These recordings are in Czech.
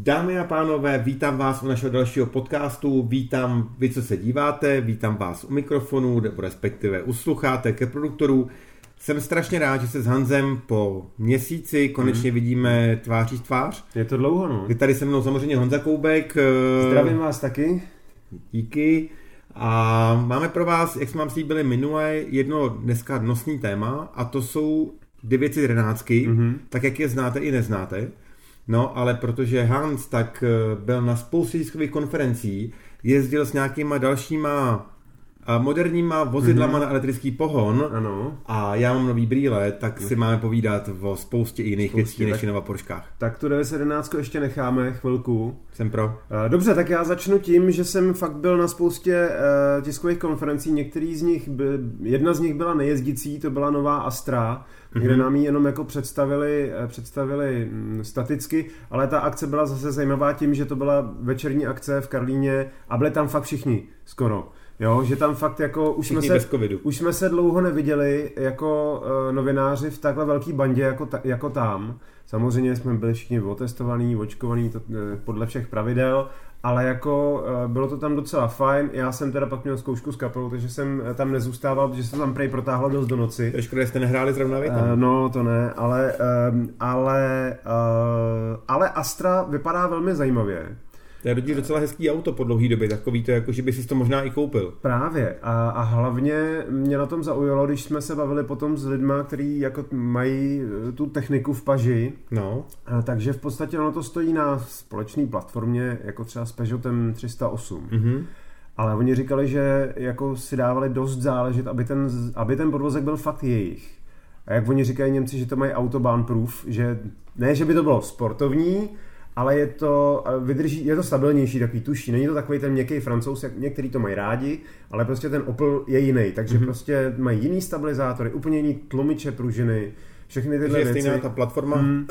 Dámy a pánové, vítám vás u našeho dalšího podcastu, vítám vy, co se díváte, vítám vás u mikrofonu, nebo respektive uslucháte ke produktoru. Jsem strašně rád, že se s Hanzem po měsíci konečně mm. vidíme tváří tvář. Je to dlouho, no. Je tady se mnou samozřejmě Honza Koubek. Zdravím vás taky. Díky. A máme pro vás, jak jsme vám slíbili minule, jedno dneska nosný téma a to jsou 911, mm-hmm. tak jak je znáte i neznáte. No, ale protože Hans tak eh, byl na spoustě tiskových konferencí, jezdil s nějakýma dalšíma moderníma vozidlama mm-hmm. na elektrický pohon ano. a já mám nový brýle, tak si máme povídat o spoustě jiných věcí než na Porškách. Tak tu 911 ještě necháme chvilku. Jsem pro. Eh, dobře, tak já začnu tím, že jsem fakt byl na spoustě tiskových konferencí, některý z nich, by, jedna z nich byla nejezdící, to byla nová Astra, mm-hmm. kde nám ji jenom jako představili, eh, představili mm, staticky, ale ta akce byla zase zajímavá tím, že to byla večerní akce v Karlíně a byli tam fakt všichni skoro. Jo, že tam fakt jako už jsme, se, už jsme se dlouho neviděli jako uh, novináři v takhle velký bandě jako, ta, jako tam. Samozřejmě jsme byli všichni otestovaní, očkovaní to, uh, podle všech pravidel, ale jako uh, bylo to tam docela fajn. Já jsem teda pak měl zkoušku s kapelou, takže jsem tam nezůstával, protože se tam prej protáhlo dost do noci. To škoda, jste nehráli zrovna vy Uh, no, to ne, ale, uh, ale, uh, ale Astra vypadá velmi zajímavě. To je totiž docela hezký auto po dlouhý době, takový to, jako že by si to možná i koupil. Právě a, a hlavně mě na tom zaujalo, když jsme se bavili potom s lidma, kteří jako mají eh, tu techniku v paži. No. A, takže v podstatě ono to stojí na společné platformě, jako třeba s Peugeotem 308. Mm-hmm. Ale oni říkali, že jako si dávali dost záležet, aby ten, aby ten podvozek byl fakt jejich. A jak oni říkají Němci, že to mají autobahn proof, že ne, že by to bylo sportovní, ale je to, vydrží, je to stabilnější, takový tuší. Není to takový ten měkký francouz, jak někteří to mají rádi, ale prostě ten Opel je jiný, takže mm-hmm. prostě mají jiný stabilizátory, úplně jiný tlumiče pružiny, všechny tyhle věci. Je stejná ta platforma, mm.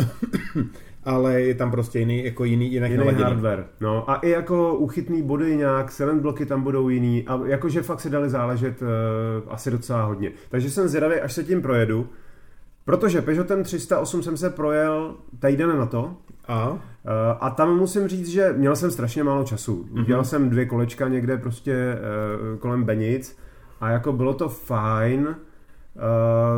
ale je tam prostě jiný, jako jiný, jinak jiný hardware. No a i jako uchytný body nějak, silent bloky tam budou jiný a jakože fakt si dali záležet uh, asi docela hodně. Takže jsem zvědavý, až se tím projedu, Protože Peugeotem 308 jsem se projel týden na to. A? Eh, a tam musím říct, že měl jsem strašně málo času. Mm-hmm. Udělal jsem dvě kolečka někde prostě uh, kolem Benic a jako bylo to fajn, uh,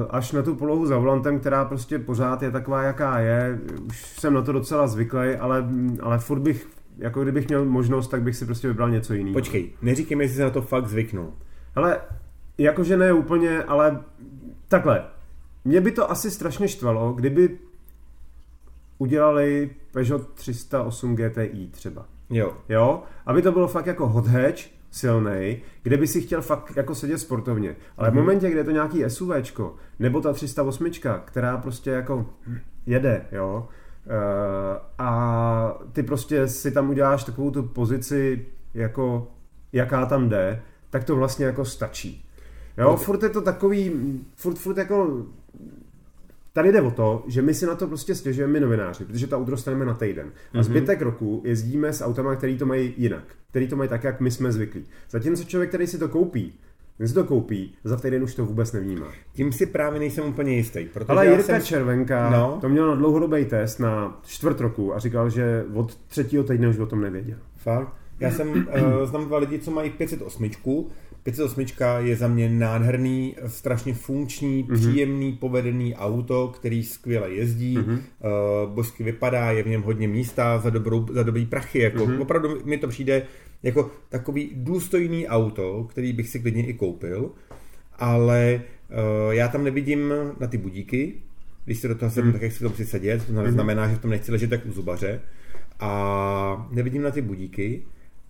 až na tu polohu za volantem, která prostě pořád je taková, jaká je. Už jsem na to docela zvyklý, ale, ale furt bych, jako kdybych měl možnost, tak bych si prostě vybral něco jiného. Počkej, neříkej mi, jestli se na to fakt zvyknul. Ale jakože ne úplně, ale takhle. Mě by to asi strašně štvalo, kdyby udělali Peugeot 308 GTI třeba. Jo. Jo? Aby to bylo fakt jako hot hatch, silný, kde by si chtěl fakt jako sedět sportovně. Ale mm-hmm. v mhm. momentě, kde je to nějaký SUVčko, nebo ta 308, která prostě jako jede, jo, uh, a ty prostě si tam uděláš takovou tu pozici, jako jaká tam jde, tak to vlastně jako stačí. Jo, furt je to takový, furt, furt jako Tady jde o to, že my si na to prostě stěžujeme my novináři, protože to auto dostaneme na týden. A mhm. zbytek roku jezdíme s autama, který to mají jinak, který to mají tak, jak my jsme zvyklí. Zatímco člověk, který si to koupí, ten si to koupí, za týden už to vůbec nevnímá. Tím si právě nejsem úplně jistý. Protože Ale Jirka jsem... Červenka no. to měl na dlouhodobý test na čtvrt roku a říkal, že od třetího týdne už o tom nevěděl. Fakt? Já jsem uh, znám dva lidi, co mají 508 508 je za mě nádherný, strašně funkční, mm-hmm. příjemný, povedený auto, který skvěle jezdí, mm-hmm. uh, božsky vypadá, je v něm hodně místa za, dobrou, za dobrý prachy. Jako, mm-hmm. Opravdu mi to přijde jako takový důstojný auto, který bych si klidně i koupil, ale uh, já tam nevidím na ty budíky, když se do toho sednu, mm. tak jak si to sedět, to mhm. znamená, mm. že v tom nechci ležet tak u zubaře a nevidím na ty budíky,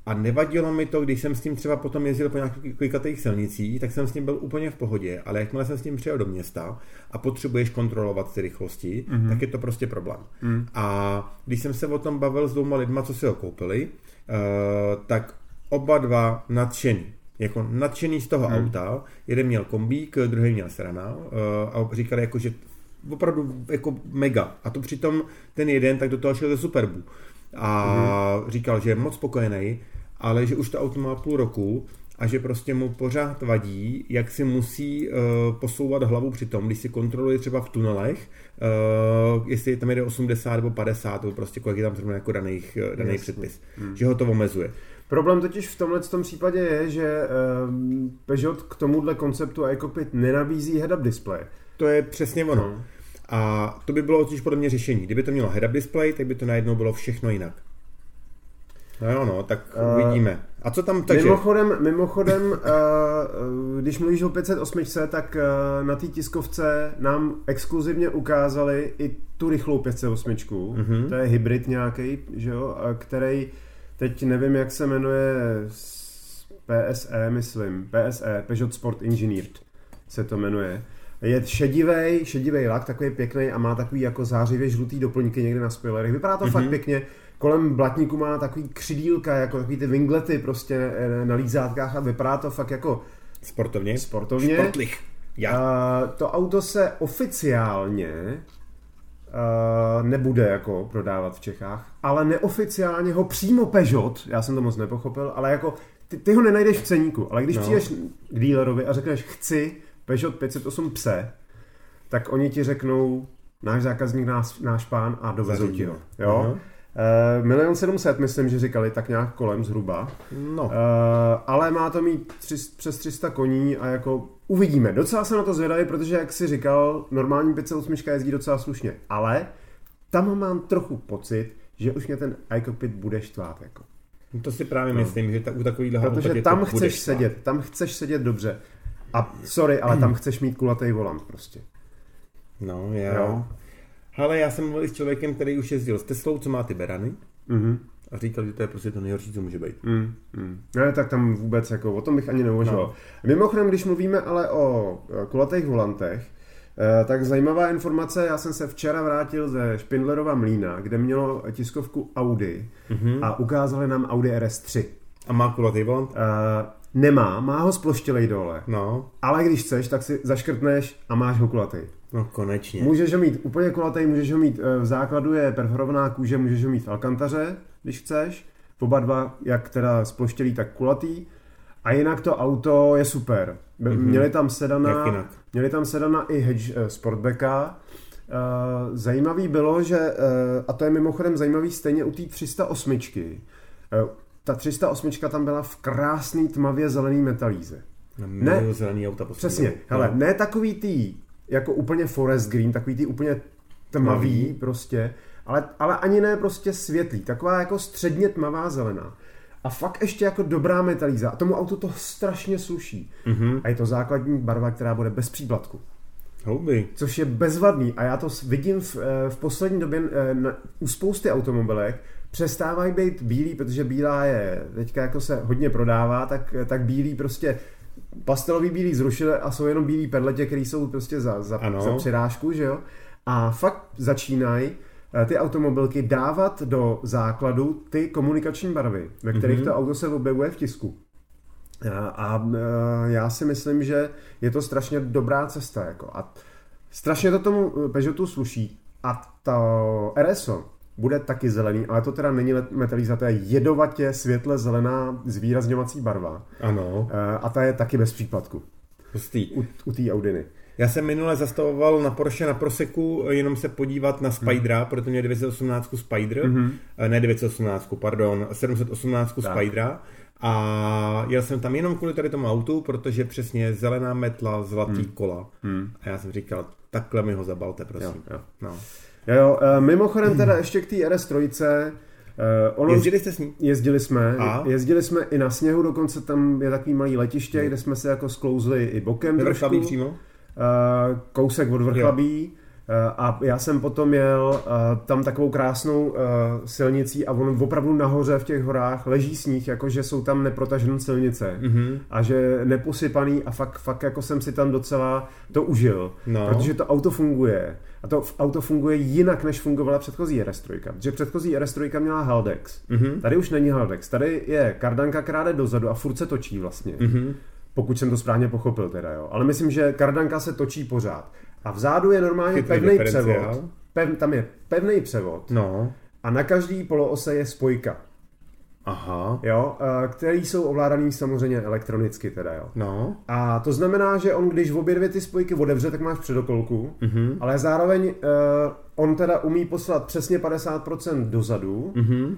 a nevadilo mi to, když jsem s tím třeba potom jezdil po nějakých klikatých silnicích, tak jsem s tím byl úplně v pohodě, ale jakmile jsem s tím přijel do města a potřebuješ kontrolovat ty rychlosti, mm-hmm. tak je to prostě problém. Mm. A když jsem se o tom bavil s dvěma lidma, co si ho koupili, uh, tak oba dva nadšení jako nadšený z toho mm. auta. Jeden měl kombík, druhý měl Serana uh, a říkali jako, že opravdu jako mega. A to přitom ten jeden tak do toho šel ze Superbu. A mm. říkal, že je moc spokojený ale že už to auto má půl roku a že prostě mu pořád vadí, jak si musí uh, posouvat hlavu při tom, když si kontroluje třeba v tunelech, uh, jestli tam jde 80 nebo 50, nebo prostě kolik je tam třeba jako daných, daný předpis, hmm. že ho to omezuje. Problém totiž v tomhle tom případě je, že uh, Peugeot k tomuhle konceptu iCockpit nenabízí head-up display. To je přesně ono. Hmm. A to by bylo totiž podle mě řešení. Kdyby to mělo head-up display, tak by to najednou bylo všechno jinak. No jo, no, tak uh, uvidíme. A co tam takže? Mimochodem, mimochodem uh, když mluvíš o 508, tak uh, na té tiskovce nám exkluzivně ukázali i tu rychlou 508. Mm-hmm. To je hybrid nějaký, že jo, který teď nevím, jak se jmenuje PSE, myslím. PSE, Peugeot Sport Engineered se to jmenuje. Je šedivý, šedivý lak, takový pěkný a má takový jako zářivě žlutý doplňky někde na spoilerech. Vypadá to mm-hmm. fakt pěkně kolem blatníku má takový křidílka, jako takový ty winglety prostě na lízátkách a vypadá to fakt jako sportovně. Sportovně. Sportlich. Já. A to auto se oficiálně uh, nebude jako prodávat v Čechách, ale neoficiálně ho přímo Peugeot, já jsem to moc nepochopil, ale jako ty, ty ho nenajdeš v ceníku, ale když no. přijdeš k dealerovi a řekneš chci Peugeot 508 pse, tak oni ti řeknou náš zákazník, náš, náš pán a dovezou ti ho. Jo? Uh-huh. Uh, milion sedmset, myslím, že říkali tak nějak kolem zhruba. No. Uh, ale má to mít tři, přes 300 koní a jako uvidíme. Docela se na to zvědavý, protože jak si říkal, normální 508 jezdí docela slušně. Ale tam mám trochu pocit, že už mě ten iCockpit bude štvát. Jako. No to si právě no. myslím, že ta, u takovýhle Protože tam chceš sedět, tam chceš sedět dobře. A sorry, ale tam chceš mít kulatý volant prostě. No, já. Jo. Ale já jsem mluvil s člověkem, který už jezdil s Teslou, co má ty berany. Mm-hmm. A říkal, že to je prostě to nejhorší, co může být. Mm, mm. Ne, tak tam vůbec jako, o tom bych ani neuvažoval. No. Mimochodem, když mluvíme ale o kulatých volantech, eh, tak zajímavá informace, já jsem se včera vrátil ze Špindlerova mlína, kde mělo tiskovku Audi mm-hmm. a ukázali nám Audi RS3. A má kulatý volant? Uh, nemá, má ho sploštělej dole. No. Ale když chceš, tak si zaškrtneš a máš ho kulatý. No konečně. Můžeš ho mít úplně kulatý, můžeš ho mít eh, v základu je perforovaná kůže, můžeš ho mít v alkantaře, když chceš. Oba dva, jak teda sploštělý, tak kulatý. A jinak to auto je super. Mm-hmm. Měli tam sedana, měli tam sedana i Hedge eh, Sportbacka. Uh, zajímavý bylo, že, a to je mimochodem zajímavý stejně u té 308. Uh, ta 308 tam byla v krásný tmavě zelený metalíze. Ne, zelený auta Přesně, hele, no. ne takový tý jako úplně forest green, takový ty úplně tmavý Tmavý. prostě, ale, ale ani ne prostě světlý, taková jako středně tmavá zelená. A fakt ještě jako dobrá metalíza. A tomu autu to strašně sluší. Mm-hmm. A je to základní barva, která bude bez příplatku. Houby. Což je bezvadný. A já to vidím v, eh, v poslední době eh, na, u spousty automobilek, přestávají být bílý, protože bílá je teďka jako se hodně prodává, tak, tak bílý prostě pastelový bílý zrušili a jsou jenom bílý perletě, které jsou prostě za, za, za přirážku, že jo? A fakt začínají eh, ty automobilky dávat do základu ty komunikační barvy, ve kterých mm-hmm. to auto se objevuje v tisku. A, a eh, já si myslím, že je to strašně dobrá cesta. Jako. A strašně to tomu Peugeotu sluší. A to RSO, bude taky zelený, ale to teda není metaliza, to je jedovatě světle zelená zvýrazňovací barva. Ano. Eh, a ta je taky bez příplatku. Pustý. U, u té Audiny. Já jsem minule zastavoval na Porsche na Proseku jenom se podívat na Spydera, hmm. protože mě 918 Spider, hmm. ne 918, pardon, 718 tak. Spydera. A jel jsem tam jenom kvůli tady tomu autu, protože přesně zelená metla, zlatý hmm. kola. Hmm. A já jsem říkal, takhle mi ho zabalte, prosím. Jo, jo. No. Jo, uh, mimochodem teda ještě k té RS3, Uh, ono, jezdili jste s ní? Jezdili jsme. A? Jezdili jsme i na sněhu, dokonce tam je takový malý letiště, hmm. kde jsme se jako sklouzli i bokem Vrchlabí přímo? Uh, kousek od Vrchlabí. Jo. Eh, a já jsem potom jel tam takovou krásnou silnicí a on opravdu nahoře v těch horách leží sníh, jakože jsou tam neprotažené silnice mm-hmm. a že neposypaný a fakt, fakt jako jsem si tam docela to užil, no. protože to auto funguje. A to auto funguje jinak, než fungovala předchozí RS3. Protože předchozí RS3 měla Haldex. Mm-hmm. Tady už není Haldex. Tady je kardanka, která jde dozadu a furt se točí vlastně. Mm-hmm. Pokud jsem to správně pochopil teda, jo. Ale myslím, že kardanka se točí pořád. A vzadu je normálně pevný převod. Pev, tam je pevný převod. No. A na každý poloose je spojka. Aha. jo, eh, který jsou ovládaný samozřejmě elektronicky teda, jo. No. A to znamená, že on, když v obě dvě ty spojky otevře, tak máš předokolku, Mhm. ale zároveň uh, on teda umí poslat přesně 50% dozadu Mhm. uh,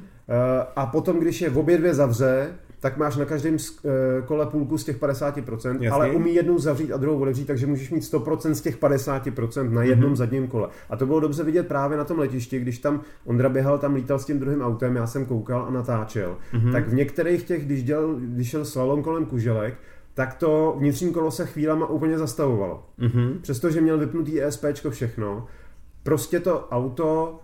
a potom, když je v obě dvě zavře, tak máš na každém uh, kole půlku z těch 50%, Jasný. ale umí jednou zavřít a druhou otevřít, takže můžeš mít 100% z těch 50% na jednom zadním kole. A to bylo dobře vidět právě na tom letišti, když tam Ondra běhal, tam lítal s tím druhým autem, já jsem koukal a natáčel. Tak v některých těch, když, dělal, když šel slalom kolem kuželek, tak to vnitřní kolo se chvílema úplně zastavovalo. Mhm. Přestože měl vypnutý ESPčko všechno, prostě to auto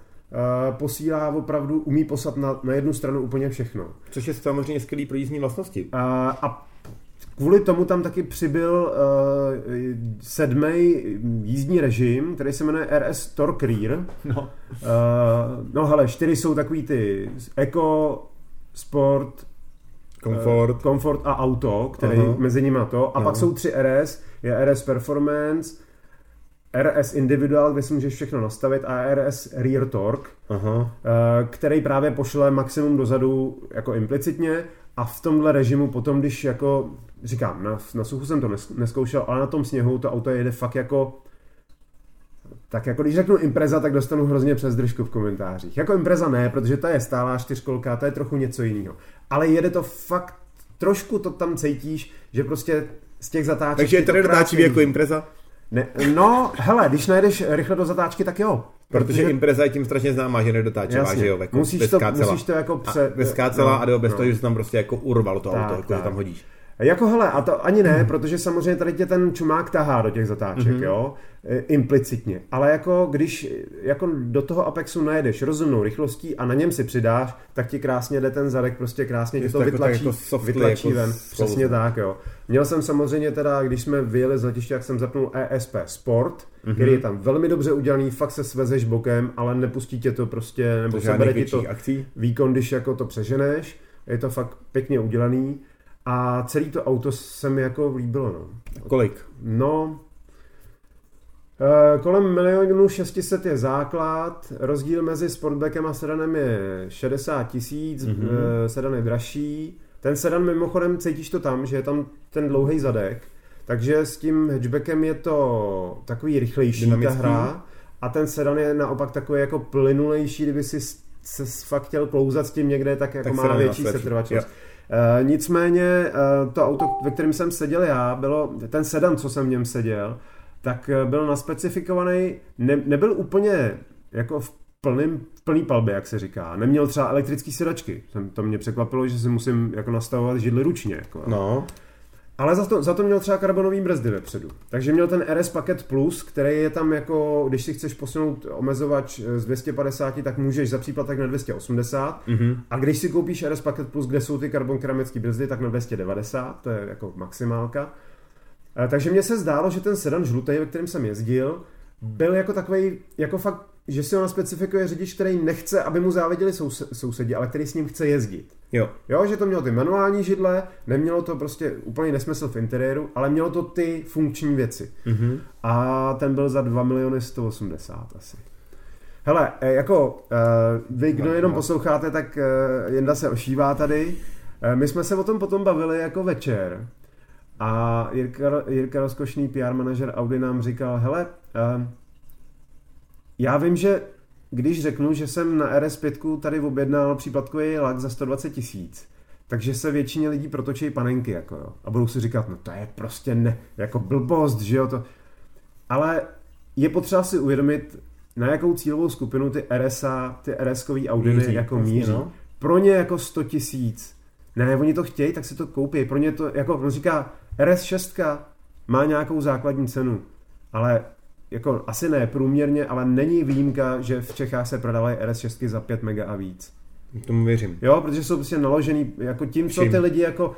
posílá opravdu, umí poslat na, na jednu stranu úplně všechno. Což je samozřejmě skvělý pro jízdní vlastnosti. Uh, a kvůli tomu tam taky přibyl uh, sedmý jízdní režim, který se jmenuje RS Torque Rear. No. Uh, no hele, čtyři jsou takový ty Eco, Sport, Komfort. eh, Comfort a Auto, který Aha. mezi nimi to. A No. pak jsou tři RS, je RS Performance, RS Individual, kde si můžeš všechno nastavit a RS Rear Torque, Aha. eh, který právě pošle maximum dozadu jako implicitně a v tomhle režimu potom, když jako, říkám, na, na suchu jsem to nes- neskoušel, ale na tom sněhu to auto jede fakt jako tak jako když řeknu Impreza, tak dostanu hrozně přes držku v komentářích. Jako Impreza ne, protože ta je stálá čtyřkolka, to je trochu něco jiného. Ale jede to fakt, trošku to tam cítíš, že prostě z těch zatáček... Takže je to dotáčivý jako. Impreza? Ne, no, hele, když najdeš rychle do zatáčky, tak jo. Protože Impreza je tím strašně známá, že nedotáčivá, Jasně. že jo? Jako Musíš bez to- kácela. musíš to jako pře- A bez kácela no, a nebo bez no. toho, že jsi tam prostě jako urval to Tak, auto, jako že tak. tam hodíš. Jako hele, a to ani ne, protože samozřejmě tady tě ten čumák tahá do těch zatáček, Mhm. jo, e, implicitně. Ale jako když jako do toho Apexu najedeš rozumnou rychlostí a na něm si přidáš, tak ti krásně jde ten zadek, prostě krásně ti to to jako- vytlačí, jako softly, vytlačí jako ven. z Přesně tak, jo. Měl jsem samozřejmě teda, když jsme vyjeli z letiště, jak jsem zapnul ESP Sport, Mhm. který je tam velmi dobře udělaný, fakt se svezeš bokem, ale nepustí tě to prostě, nebo To sebere ti to akcí. výkon, když jako to přeženeš. Je to fakt pěkně udělaný. A celý to auto se mi jako líbilo, no. Kolik? No, eh, kolem milionu 600 je základ, rozdíl mezi Sportbackem a sedanem je 60 tisíc, Mhm. mm-hmm. sedan je dražší. Ten sedan mimochodem, cítíš to tam, že je tam ten dlouhý zadek, takže s tím hatchbackem je to takový rychlejší Dynamický. ta hra a ten sedan je naopak takový jako plynulejší, kdyby si se fakt chtěl klouzat s tím někde, tak jako Tak má větší setrvačnost. Uh, nicméně uh, to auto, ve kterém jsem seděl já, bylo ten sedan, co jsem v něm seděl, tak uh, byl naspecifikovaný, ne, nebyl úplně jako v plným, v plný palbě, jak se říká. Neměl třeba elektrický sedačky. To mě překvapilo, že si musím jako nastavovat židli ručně. Jako. No. Ale za to, za to měl třeba karbonový brzdy vepředu. Takže měl ten RS Paket Plus, který je tam jako, když si chceš posunout omezovač z 250, tak můžeš za příplatek na 280. Mhm. A když si koupíš RS Paket Plus, kde jsou ty karbon keramické brzdy, tak na 290, to je jako maximálka. Eh, Takže mně se zdálo, že ten sedan žlutý, ve kterém jsem jezdil, byl jako takový, jako fakt, že si ho specifikuje řidič, který nechce, aby mu záviděli souse- sousedi, ale který s ním chce jezdit. Jo. Jo, že to mělo ty manuální židle, nemělo to prostě úplný nesmysl v interiéru, ale mělo to ty funkční věci. Mhm. A ten byl za 2 miliony 180 asi. Hele, eh, jako eh, vy, kdo No, jenom no. posloucháte, tak eh, Jenda se ošívá tady. My jsme se o tom potom bavili jako večer. A Jirka, Jirka rozkošný PR manažer Audi nám říkal, hele, já vím, že když řeknu, že jsem na RS5 tady objednal příplatkový lak za 120 tisíc, takže se většině lidí protočí panenky, jako jo. A budou si říkat, no to je prostě ne, jako blbost, že jo, to. Ale je potřeba si uvědomit, na jakou cílovou skupinu ty RSA, ty RS-kový Audiny Míří, jako vlastně, míří. no. Pro ně jako 100 tisíc. Ne, oni to chtějí, tak si to koupí. Pro ně to, jako on říká, RS6 má nějakou základní cenu, ale jako asi ne průměrně, ale není výjimka, že v Čechách se prodávají RS6 za 5 mega a víc. Tomu věřím. Jo, protože jsou prostě naložený jako tím, co Všim. ty lidi jako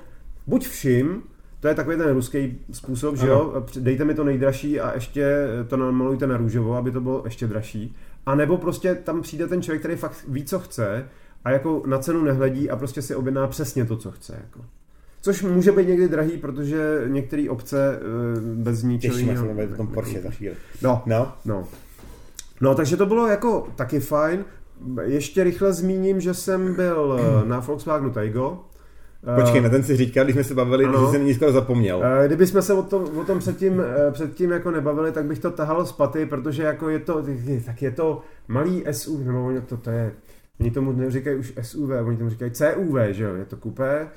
buď všim, to je takový ten ruský způsob, že Ano. jo, dejte mi to nejdražší a ještě to namalujte na růžovo, aby to bylo ještě dražší. A nebo prostě tam přijde ten člověk, který fakt ví, co chce a jako na cenu nehledí a prostě si objedná přesně to, co chce. Jako. Což může být někdy drahý, protože některé obce eh, bez ničeho Těšíme se jiného- tom Porsche za chvíli. No, No. No. No, takže to bylo jako taky fajn. ještě rychle zmíním, že jsem byl na Volkswagenu Taigo. Počkej, na ten si říkal, když jsme se bavili, ano. když jsem ní skoro zapomněl. Kdyby jsme se o tom, o tom předtím, předtím jako nebavili, tak bych to tahal z paty, protože jako je to, tak je to malý SUV, nebo to, to je, oni tomu neříkají už SUV, oni tomu říkají CUV, že jo, je to kupé,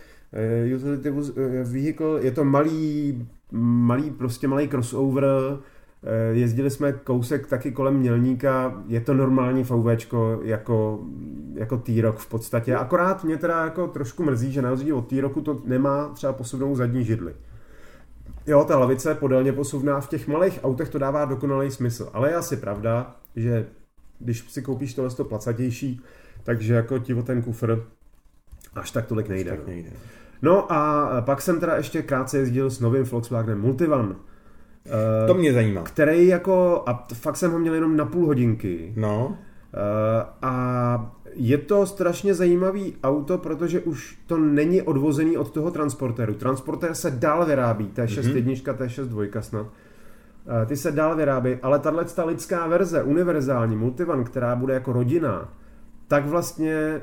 utility vehicle, je to malý, malý, prostě malý crossover, Eh, jezdili jsme kousek taky kolem Mělníka, je to normální VW jako, jako T-Roc v podstatě, akorát mě teda jako trošku mrzí, že na rozdíl od T-Rocu to nemá třeba posuvnou zadní židli. Jo, ta lavice podélně posuvná, v těch malých autech to dává dokonalý smysl, ale je asi pravda, že když si koupíš tohle to placatější, takže jako ti o ten kufr až tak tolik nejde. Tak nejde. No a pak jsem teda ještě krátce jezdil s novým Volkswagenem Multivan, Uh, to mě zajímá. Který jako, a fakt jsem ho měl jenom na půl hodinky. No. Uh, a je to strašně zajímavý auto, protože už to není odvozený od toho transportéru. Transportér se dál vyrábí, T6 mm-hmm. jednička, T6 dvojka snad. Uh, ty se dál vyrábí, ale tahle ta lidská verze, univerzální, multivan, která bude jako rodina, tak vlastně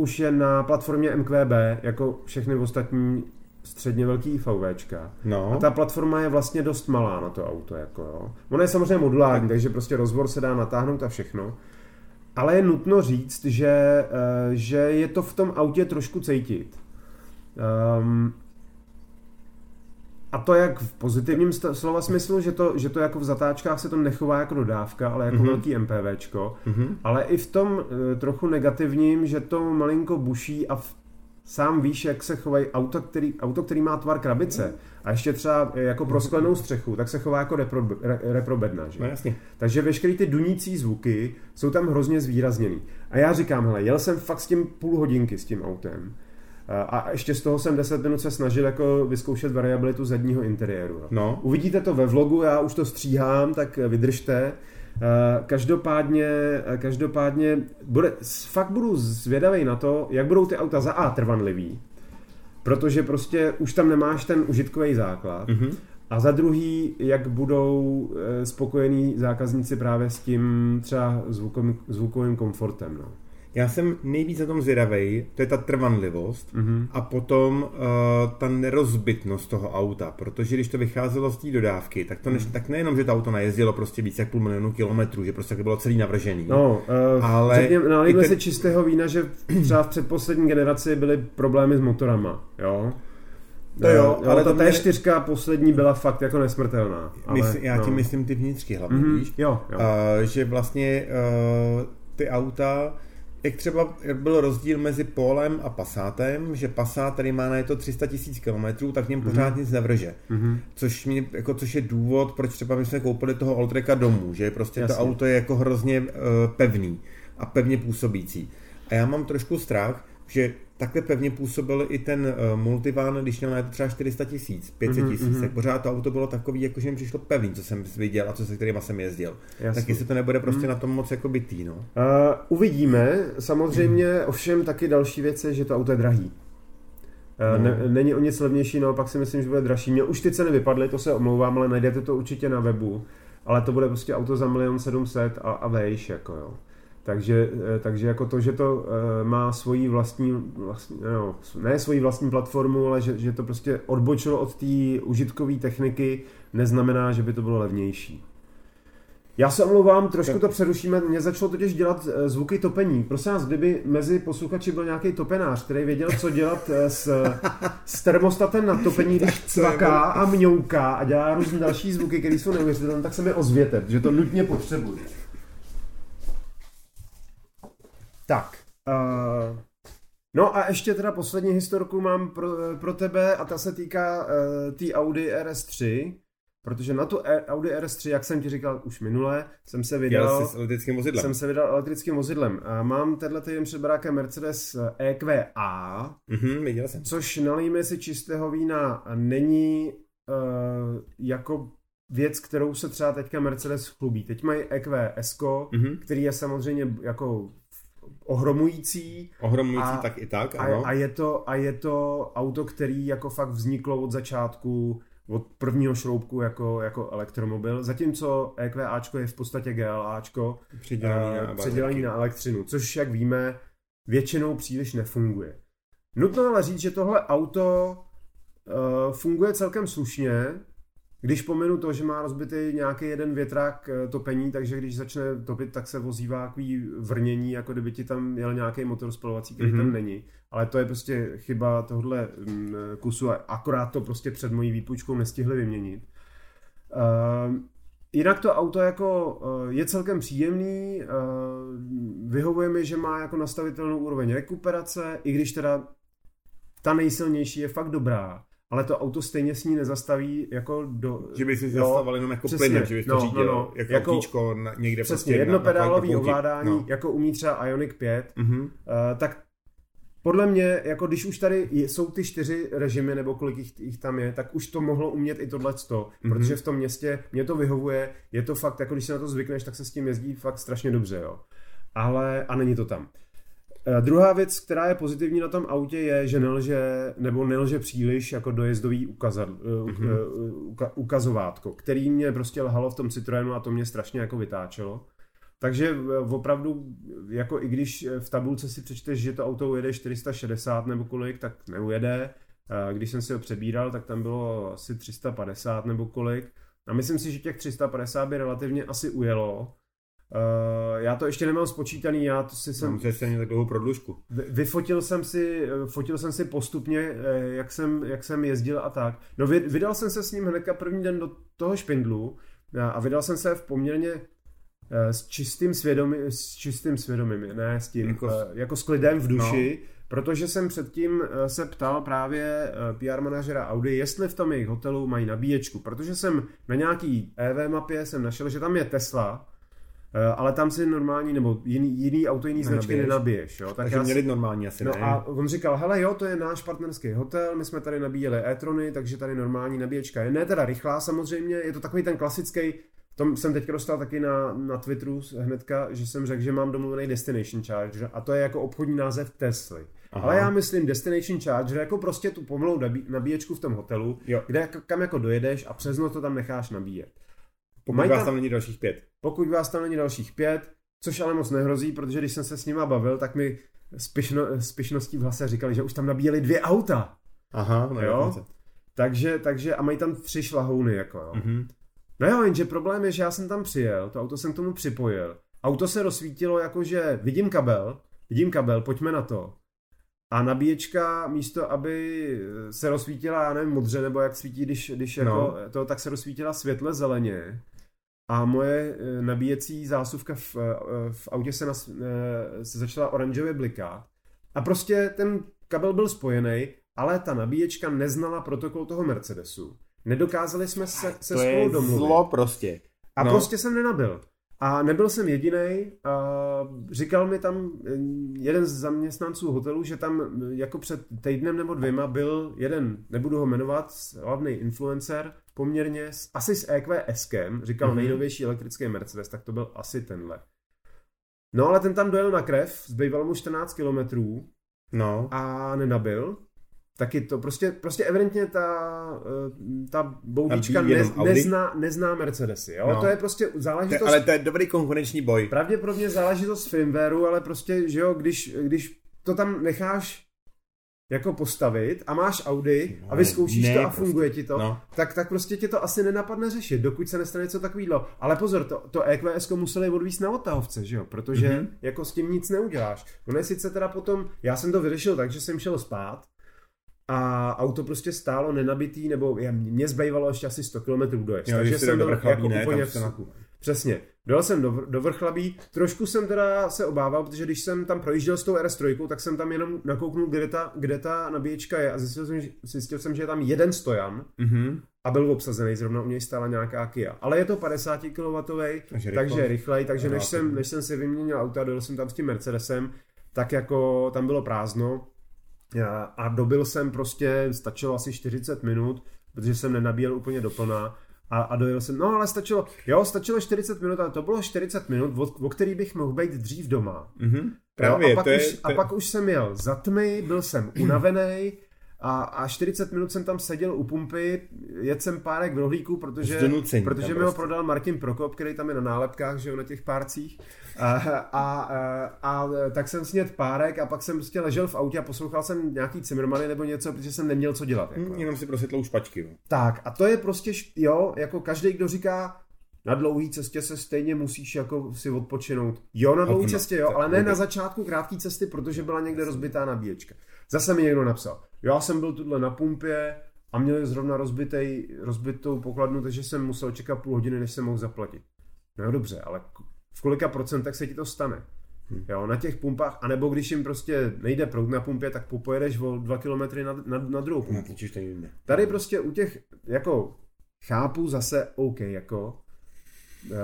už je na platformě MQB, jako všechny ostatní středně velký VVčka. No. A ta platforma je vlastně dost malá na to auto. Jako jo. Ona je samozřejmě modulární, takže prostě rozbor se dá natáhnout a všechno. Ale je nutno říct, že, eh, že je to v tom autě trošku cítit. Um, a to jak v pozitivním slova smyslu, že to, že to jako v zatáčkách se to nechová jako dodávka, ale jako mm-hmm. velký MPVčko, mm-hmm. ale i v tom uh, trochu negativním, že to malinko buší a v sám víš, jak se chovají auto, který, auto, který má tvar krabice a ještě třeba jako prosklenou střechu, tak se chová jako repro, re, reprobedna. Že? No jasně. Takže veškeré ty dunící zvuky jsou tam hrozně zvýrazněný. A já říkám, hele, jel jsem fakt s tím půl hodinky s tím autem. A ještě z toho jsem 10 minut se snažil jako vyzkoušet variabilitu zadního interiéru. No. Uvidíte to ve vlogu, já už to stříhám, tak vydržte. Eh, každopádně, eh, každopádně bude, fakt budu zvědavý na to, jak budou ty auta za A trvanlivý, protože prostě už tam nemáš ten užitkový základ. Mm-hmm. A za druhý, jak budou eh, spokojení zákazníci právě s tím třeba zvukovým, zvukovým komfortem. No. Já jsem nejvíc na tom zvědavej, to je ta trvanlivost mm-hmm. a potom uh, ta nerozbitnost toho auta, protože když to vycházelo z té dodávky, tak to než, mm. tak nejenom, že to auto najezdilo prostě více jak půl milionu kilometrů, že prostě bylo celý navržený. No, uh, ale řekněme, nalijme se čistého vína, že třeba v předposlední generaci byly problémy s motorama, jo? To jo, jo ale ta T4 poslední byla fakt jako nesmrtelná. Ale, Mysl, já no. ti myslím ty vnitřky hlavně, mm-hmm, víš? Jo, jo. Uh, že vlastně uh, ty auta jak třeba byl rozdíl mezi Polem a Passátem, že Passat, který má na je to 300 tisíc kilometrů, tak v něm pořád mm-hmm. nic nevrže. Mm-hmm. Což, mě, jako, což je důvod, proč třeba my jsme koupili toho Alltracka domů, že prostě Jasně. to auto je jako hrozně uh, pevný a pevně působící. A já mám trošku strach, že takhle pevně působil i ten uh, multivan, když měl na to třeba 400 tisíc, 500 mhm, tisíc, mm-hmm. tak pořád to auto bylo takový, jako že mi přišlo pevný, co jsem viděl a co se kterýma jsem jezdil. Jasný. Tak jestli to nebude prostě mm. na tom moc jako bytý, no. Uh, uvidíme, samozřejmě, mm. ovšem taky další věc je, že to auto je drahý. Uh, no. ne, není o nic levnější, no pak si myslím, že bude dražší. Mě už ty ceny vypadly, to se omlouvám, ale najdete to určitě na webu. Ale to bude prostě auto za milion sedmset a, a vejš, jako jo. Takže, eh, takže jako to, že to eh, má svoji vlastní, vlastní no, ne svoji vlastní platformu, ale že, že to prostě odbočilo od té užitkové techniky, neznamená, že by to bylo levnější. Já se omlouvám, trošku to přerušíme. Mě začalo totiž dělat eh, zvuky topení. Prosím vás, kdyby mezi posluchači byl nějaký topenář, který věděl, co dělat s, s termostatem na topení, když cvaká a mňouká a dělá různé další zvuky, které jsou neuvěřitelné, tak se mi ozvěte, že to nutně potřebuje. Tak. Uh, no a ještě teda poslední historku mám pro, pro tebe a ta se týká uh, té tý Audi RS3, protože na tu e, Audi RS3, jak jsem ti říkal už minule, jsem se vydal... s elektrickým vozidlem. Jsem se vydal elektrickým vozidlem. A mám tenhle týden před barákem Mercedes EQA, mm-hmm, viděl jsem. což nalijme si čistého vína není uh, jako věc, kterou se třeba teďka Mercedes chlubí. Teď mají EQ S, mm-hmm. který je samozřejmě jako ohromující. Ohromující a, tak i tak, ano. A, a, je to, a je to auto, který jako fakt vzniklo od začátku od prvního šroubku jako, jako elektromobil, zatímco EQAčko je v podstatě GLAčko Přidělený na uh, přidělený na elektřinu, což jak víme většinou příliš nefunguje. Nutno ale říct, že tohle auto uh, funguje celkem slušně, když pominu to, že má rozbitý nějaký jeden větrák uh, topení, takže když začne topit, tak se vozívá takový vrnění, jako kdyby ti tam jel nějaký motor spalovací, který mm-hmm. tam není. Ale to je prostě chyba tohle um, kusu a akorát to prostě před mojí výpučkou nestihli vyměnit. Uh, Jinak to auto jako uh, je celkem příjemný, uh, vyhovuje mi, že má jako nastavitelnou úroveň rekuperace, i když teda ta nejsilnější je fakt dobrá, ale to auto stejně s ní nezastaví jako do... Že by si zastavil jenom jako přesně, plynem, že bys to no, řídil no, no, jako, jako autíčko někde přesně, prostě jednopedálový ovládání, no. jako umí třeba Ioniq 5, mm-hmm. uh, tak podle mě, jako když už tady jsou ty čtyři režimy, nebo kolik jich, jich tam je, tak už to mohlo umět i tohle mm-hmm. protože v tom městě mě to vyhovuje, je to fakt, jako když se na to zvykneš, tak se s tím jezdí fakt strašně dobře, jo. Ale, a není to tam. Uh, druhá věc, která je pozitivní na tom autě, je, že nelže, nebo nelže příliš jako dojezdový ukazat, uh, mm-hmm. uh, ukazovátko, který mě prostě lhalo v tom Citroenu a to mě strašně jako vytáčelo. Takže opravdu, jako i když v tabulce si přečteš, že to auto ujede 460 nebo kolik, tak neujede. Když jsem si ho přebíral, tak tam bylo asi 350 nebo kolik. A myslím si, že těch 350 by relativně asi ujelo. Uh, já to ještě nemám spočítaný, já to si jsem... Musíš se takovou prodlužku. Vyfotil jsem si, fotil jsem si postupně, eh, jak jsem, jak jsem jezdil a tak. No vydal jsem se s ním hnedka první den do toho špindlu a vydal jsem se v poměrně eh, s čistým svědomím, s čistým svědomím, ne s tím, jako, jako s klidem v duši, no. protože jsem předtím se ptal právě PR manažera Audi, jestli v tom jejich hotelu mají nabíječku, protože jsem na nějaký EV mapě jsem našel, že tam je Tesla, Eh, ale tam si normální, nebo jiný, jiný auto, jiný značky nenabiješ. Jo? Tak Takže já měli normální asi no ne. a on říkal, hele jo, to je náš partnerský hotel, my jsme tady nabíjeli e-trony, takže tady normální nabíječka je. Ne teda rychlá samozřejmě, je to takový ten klasický, tom jsem teďka dostal taky na, na Twitteru hnedka, že jsem řekl, že mám domluvený Destination Charger a to je jako obchodní název Tesly. Aha. Ale já myslím Destination Charger jako prostě tu pomalou nabíječku v tom hotelu, jo. kde kam jako dojedeš a přes noc to tam necháš nabíjet. Pokud Mají vás tam, tam není dalších pět. Pokud vás tam není dalších pět, což ale moc nehrozí, protože když jsem se s nima bavil, tak mi s, pišností v hlase říkali, že už tam nabíjeli dvě auta. Aha, no jo. Takže, takže, a mají tam tři šlahouny, jako jo. Mm-hmm. No jo, jenže problém je, že já jsem tam přijel, to auto jsem k tomu připojil. Auto se rozsvítilo jako, že vidím kabel, vidím kabel, pojďme na to. A nabíječka místo, aby se rozsvítila, já nevím, modře, nebo jak svítí, když, když no. jako to, tak se rozsvítila světle zeleně. A moje eh, nabíjecí zásuvka v, eh, v autě se, nas, eh, se začala oranžově blikat. A prostě ten kabel byl spojený, ale ta nabíječka neznala protokol toho Mercedesu. Nedokázali jsme se, se to spolu domluvit. zlo prostě. A no. prostě jsem nenabil. A nebyl jsem jediný. Říkal mi tam jeden z zaměstnanců hotelu, že tam jako před týdnem nebo dvěma byl jeden, nebudu ho jmenovat, hlavný influencer, poměrně, asi s EQS-kem, říkal mm-hmm. nejnovější elektrický Mercedes, tak to byl asi tenhle. No ale ten tam dojel na krev, zbývalo mu 14 kilometrů no. a nenabil. Taky to prostě, prostě evidentně ta, eh, ta boudička nez, nezná, nezná Mercedesy, jo? No. To je prostě záležitost... ale to je dobrý konkurenční boj. Pravděpodobně záležitost firmwareu, ale prostě, že jo, když, když to tam necháš jako postavit a máš Audi a vyzkoušíš ne, to a prostě. funguje ti to, no. tak, tak prostě ti to asi nenapadne řešit, dokud se nestane něco takového. Ale pozor, to, to EQS museli odvíst na otahovce, že jo? Protože mm-hmm. jako s tím nic neuděláš. Ono je sice teda potom, já jsem to vyřešil tak, že jsem šel spát a auto prostě stálo nenabitý, nebo mě zbývalo ještě asi 100 km dojezd. Jo, takže jsem byl jako úplně v, Přesně. Dojel jsem do, do Vrchlabí, trošku jsem teda se obával, protože když jsem tam projížděl s tou RS3, tak jsem tam jenom nakouknul, kde ta, kde ta nabíječka je. A zjistil jsem, zjistil jsem, že je tam jeden stojan mm-hmm. a byl obsazený, zrovna u něj stála nějaká Kia. Ale je to 50 kW, takže, takže rychlej, takže než jsem, než jsem si vyměnil auta, dojel jsem tam s tím Mercedesem, tak jako tam bylo prázdno. A dobil jsem prostě, stačilo asi 40 minut, protože jsem nenabíjel úplně doplná a, a dojel jsem, no ale stačilo, jo, stačilo 40 minut, ale to bylo 40 minut, o, o který bych mohl být dřív doma. Mm-hmm. Právě, jo, a, pak to už, je, to... a pak už jsem jel za tmy, byl jsem unavený a, a 40 minut jsem tam seděl u pumpy, jedl jsem párek v rohlíku, protože, Zdonucení, protože mi prostě. ho prodal Martin Prokop, který tam je na nálepkách, že jo, na těch párcích. A, a, a, a tak jsem sněd párek a pak jsem prostě ležel v autě a poslouchal jsem nějaký Cimrmany nebo něco, protože jsem neměl co dělat. Jako. Hm, Jenom si prostě tlou špačky. No. Tak a to je prostě, jo, jako každý, kdo říká, na dlouhé cestě se stejně musíš jako si odpočinout. Jo, na dlouhé cestě, jo, ale ne na začátku krátké cesty, protože byla někde rozbitá nabíječka. Zase mi někdo napsal, já jsem byl tuhle na pumpě a měli zrovna rozbitej, rozbitou pokladnu, takže jsem musel čekat půl hodiny, než jsem mohl zaplatit. No jo, dobře, ale v kolika procentech se ti to stane? Hm. Jo, na těch pumpách, anebo když jim prostě nejde proud na pumpě, tak popojedeš o dva kilometry na, na, na druhou pumpu. jinde. Tady prostě u těch, jako chápu zase OK, jako e,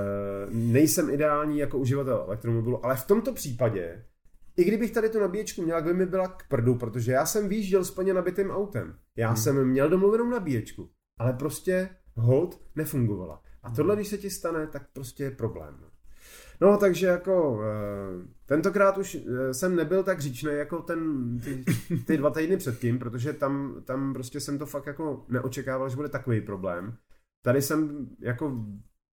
nejsem ideální jako uživatel elektromobilu, ale v tomto případě, i kdybych tady tu nabíječku měl, by mi byla k prdu, protože já jsem výjížděl s plně nabitým autem. Já hmm. jsem měl domluvenou nabíječku, ale prostě hold nefungovala. A tohle, když se ti stane, tak prostě je problém. no. Takže jako e, tentokrát už e, jsem nebyl tak říčný jako ten, ty, ty dva týdny předtím, protože tam, tam prostě jsem to fakt jako neočekával, že bude takový problém. Tady jsem jako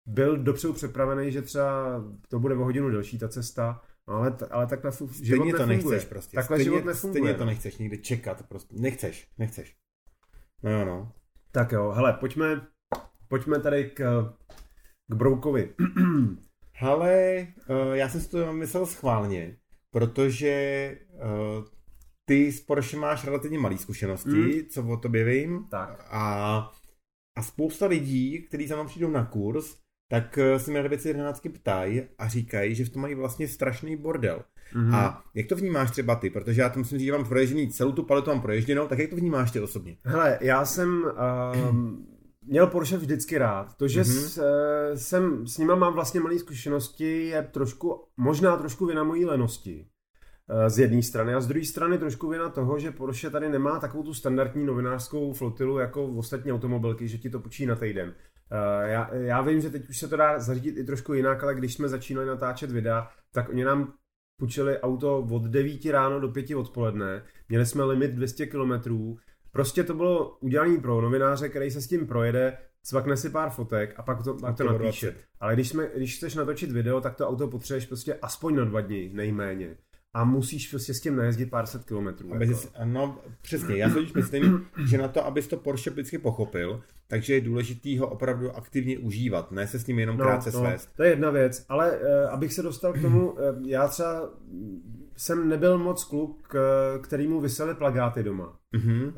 byl dopředu připravený, že třeba to bude o hodinu delší ta cesta, no ale, t- ale takhle fu- život Stejně to nefunguje. nechceš prostě. Takhle stejně, život nefunguje. Stejně to nechceš nikde čekat. Prostě. Nechceš, nechceš. No jo, no. Tak jo, hele, pojďme, pojďme tady k, k Broukovi. Hele, uh, já jsem si to myslel schválně, protože uh, ty s Porsche máš relativně malé zkušenosti, Mm. co o tobě vím. Tak. A, a spousta lidí, kteří za mnou přijdou na kurz, tak eh, se mě na věci 11 ptají a říkají, že v tom mají vlastně strašný bordel. Mhm. A jak to vnímáš třeba ty? Protože já to musím říct, že mám proježděný, celou tu paletu mám proježděnou, tak jak to vnímáš ty osobně? Hele, já jsem um, měl Porsche vždycky rád. To, že Mhm. mm-hmm. s, eh, jsem s nima mám vlastně malé zkušenosti, je trošku, možná trošku vina mojí lenosti. eh, Z jedné strany a z druhé strany trošku vina toho, že Porsche tady nemá takovou tu standardní novinářskou flotilu jako v ostatní automobilky, že ti to počí na týden. Eh, Já, já vím, že teď už se to dá zařídit i trošku jinak, ale když jsme začínali natáčet videa, tak oni nám půjčili auto od 9 ráno do 5 odpoledne, měli jsme limit 200 km, prostě to bylo udělané pro novináře, který se s tím projede, cvakne si pár fotek a pak to, pak to napíše. 20. Ale když, jsme, když chceš natočit video, tak to auto potřebuješ prostě aspoň na dva dny, nejméně. A musíš prostě s tím najezdit pár set kilometrů. Aby Jako. jsi, no, přesně, já si myslím, že na to, abys to Porsche vždycky pochopil, takže je důležitý ho opravdu aktivně užívat, ne se s ním jenom krátce svést. No, to je jedna věc, ale uh, abych se dostal k tomu, uh, já třeba jsem nebyl moc kluk, uh, kterýmu vysely plagáty doma Mhm. uh,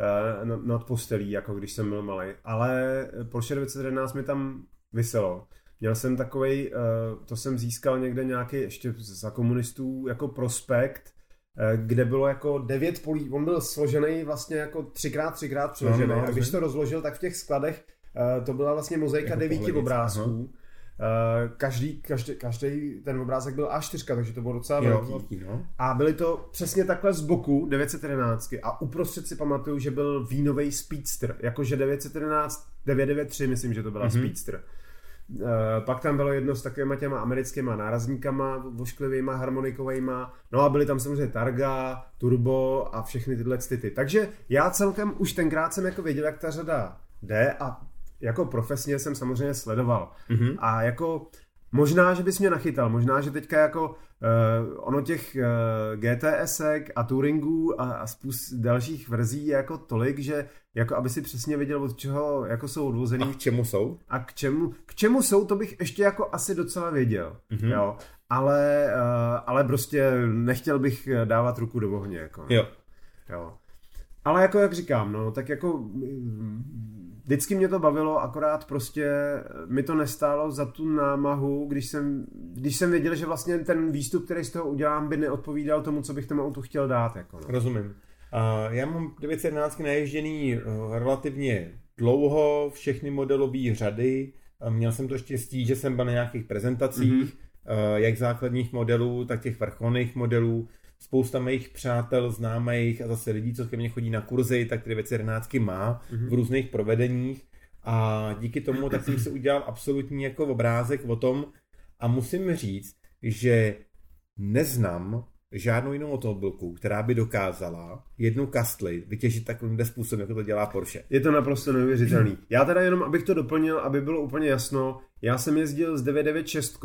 nad, nad postelí, jako když jsem byl malý, ale Porsche 911 mi tam vyselo. Měl jsem takovej, uh, to jsem získal někde nějaký ještě za komunistů jako prospekt, eh, kde bylo jako devět polí, on byl složený vlastně jako třikrát, třikrát přiložený No, no, a když to rozložil, tak v těch skladech eh, to byla vlastně mozaika Jako devíti pohlednice, obrázků. Eh, Každý, každý, každý ten obrázek byl A4, takže to bylo docela Jo, velký. velký, no. A byly to přesně takhle z boku 911 a uprostřed si pamatuju, že byl vínový Speedster, jakože 911, 993 myslím, že to byla Mhm. mm-hmm. Speedster. E, pak tam bylo jedno s takovýma těma americkýma nárazníkama, vošklivýma, harmonikovejma, no a byly tam samozřejmě Targa, Turbo a všechny tyhle ty. Takže já celkem už tenkrát jsem jako věděl, jak ta řada jde a jako profesně jsem samozřejmě sledoval. Mhm. A jako možná, že bys mě nachytal, možná, že teďka jako uh, ono těch uh, GTSek a Touringů a, a spust dalších verzí je jako tolik, že jako aby si přesně věděl, od čeho jako jsou odvozený A k čemu jsou? a k čemu, k čemu jsou, to bych ještě jako asi docela věděl, Mhm. mm-hmm. jo. Ale, uh, ale prostě nechtěl bych dávat ruku do ohně, jako. Jo. Jo. Ale jako jak říkám, no, tak jako vždycky mě to bavilo, akorát prostě mi to nestálo za tu námahu, když jsem, když jsem věděl, že vlastně ten výstup, který z toho udělám, by neodpovídal tomu, co bych tomu autu chtěl dát. Jako, no. Rozumím. Uh, já mám 911 naježděný uh, relativně dlouho, všechny modelové řady. Uh, měl jsem to štěstí, že jsem byl na nějakých prezentacích, mm-hmm. jak základních modelů, tak těch vrcholných modelů. Spousta mých přátel, známých a zase lidí, co ke mně chodí na kurzy, tak ty 911 má mm-hmm. v různých provedeních. A díky tomu tak jsem si udělal absolutní jako obrázek o tom a musím říct, že neznám žádnou jinou automobilku, která by dokázala jednu kastli vytěžit takovým způsobem, jako to dělá Porsche. Je to naprosto neuvěřitelný. Já teda jenom, abych to doplnil, aby bylo úplně jasno, já jsem jezdil s 996,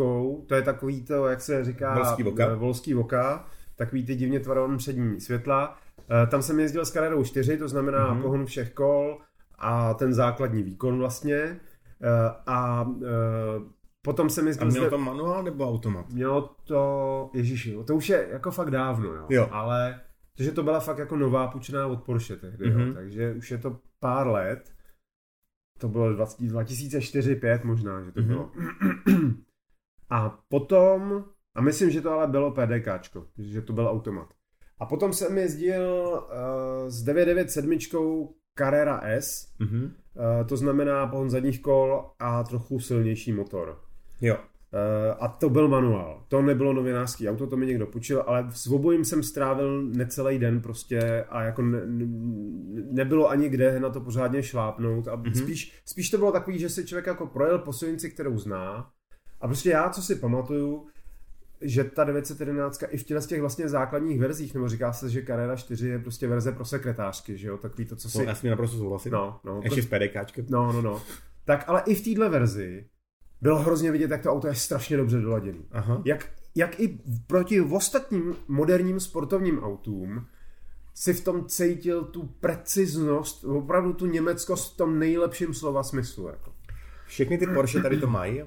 to je takový to, jak se říká, Volský voka. volský voka takový ty divně tvarované přední světla. Eh, tam jsem jezdil s Carrerou 4, to znamená mm-hmm. pohon všech kol a ten základní výkon vlastně. Eh, a eh, potom jsem jezdil... A mělo to manuál nebo automat? Mělo to, ježiši, to už je jako fakt dávno, jo. jo. Ale, protože to byla fakt jako nová půjčená od Porsche tehdy, mm-hmm. jo. Mhm. takže už je to pár let. To bylo 2004-2005 možná, že to mm-hmm. bylo. A potom a myslím, že to ale bylo PDKčko, že to byl automat. A potom jsem jezdil uh, s 997 Carrera S, mm-hmm. uh, to znamená pohon zadních kol a trochu silnější motor. Jo. Uh, a to byl manuál. To nebylo novinářský auto, to mi někdo půjčil, ale s obojím jsem strávil necelý den prostě a jako ne, nebylo ani kde na to pořádně šlápnout. A mm-hmm. spíš, spíš to bylo takový, že si člověk jako projel po silnici, kterou zná. A prostě já, co si pamatuju, že ta 911 i v z těch vlastně základních verzích, nebo říká se, že Carrera 4 je prostě verze pro sekretářky, že jo, takový to, co si... No, já s naprosto souhlasím. No, no. Ještě s PDKčkem. No, no, no. Tak ale i v téhle verzi bylo hrozně vidět, jak to auto je strašně dobře doladěné. Jak, jak i proti ostatním moderním sportovním autům si v tom cítil tu preciznost, opravdu tu německost v tom nejlepším slova smyslu. Jako. Všechny ty Porsche tady to mají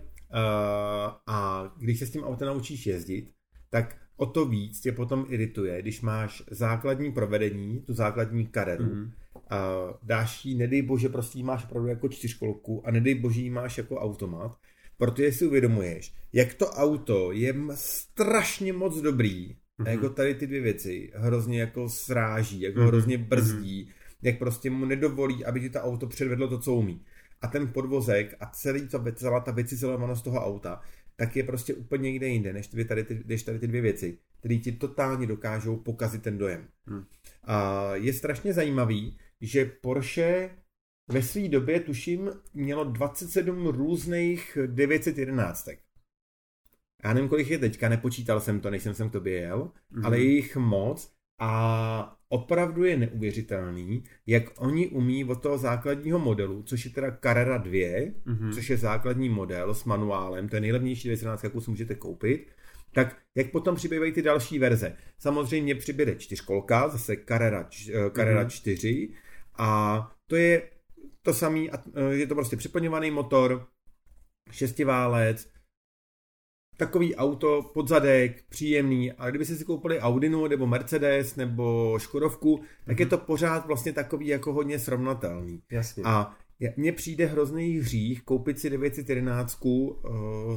a když se s tím autem naučíš jezdit, tak o to víc tě potom irituje, když máš základní provedení, tu základní kareru, mm-hmm. uh, dáš jí, nedej bože, prostě máš opravdu jako čtyřkolku a nedej bože jí máš jako automat, protože si uvědomuješ, jak to auto je strašně moc dobrý, mm-hmm. jako tady ty dvě věci hrozně jako sráží, jako mm-hmm. hrozně brzdí, mm-hmm. jak prostě mu nedovolí, aby ti to auto předvedlo to, co umí a ten podvozek a celý to, celá ta vycizelovanost toho auta, tak je prostě úplně někde jinde, než, tady, ty, než tady ty dvě věci, které ti totálně dokážou pokazit ten dojem. Hmm. A je strašně zajímavý, že Porsche ve své době, tuším, mělo 27 různých 911. Já nevím, kolik je teďka, nepočítal jsem to, než jsem sem k tobě jel, hmm. ale je jich moc a opravdu je neuvěřitelný, jak oni umí od toho základního modelu, což je teda Carrera 2, mm-hmm. což je základní model s manuálem, to je nejlevnější 211, jakou si můžete koupit, tak jak potom přibývají ty další verze. Samozřejmě přibyde čtyřkolka, zase Carrera, eh, Carrera mm-hmm. 4 a to je to samý, eh, je to prostě připlňovaný motor, šestiválec, takový auto, podzadek, příjemný, ale kdyby si koupili Audinu nebo Mercedes nebo Škodovku, tak mm-hmm. je mhm. to pořád vlastně takový jako hodně srovnatelný. Jasně. A mně přijde hrozný hřích koupit si 911 uh,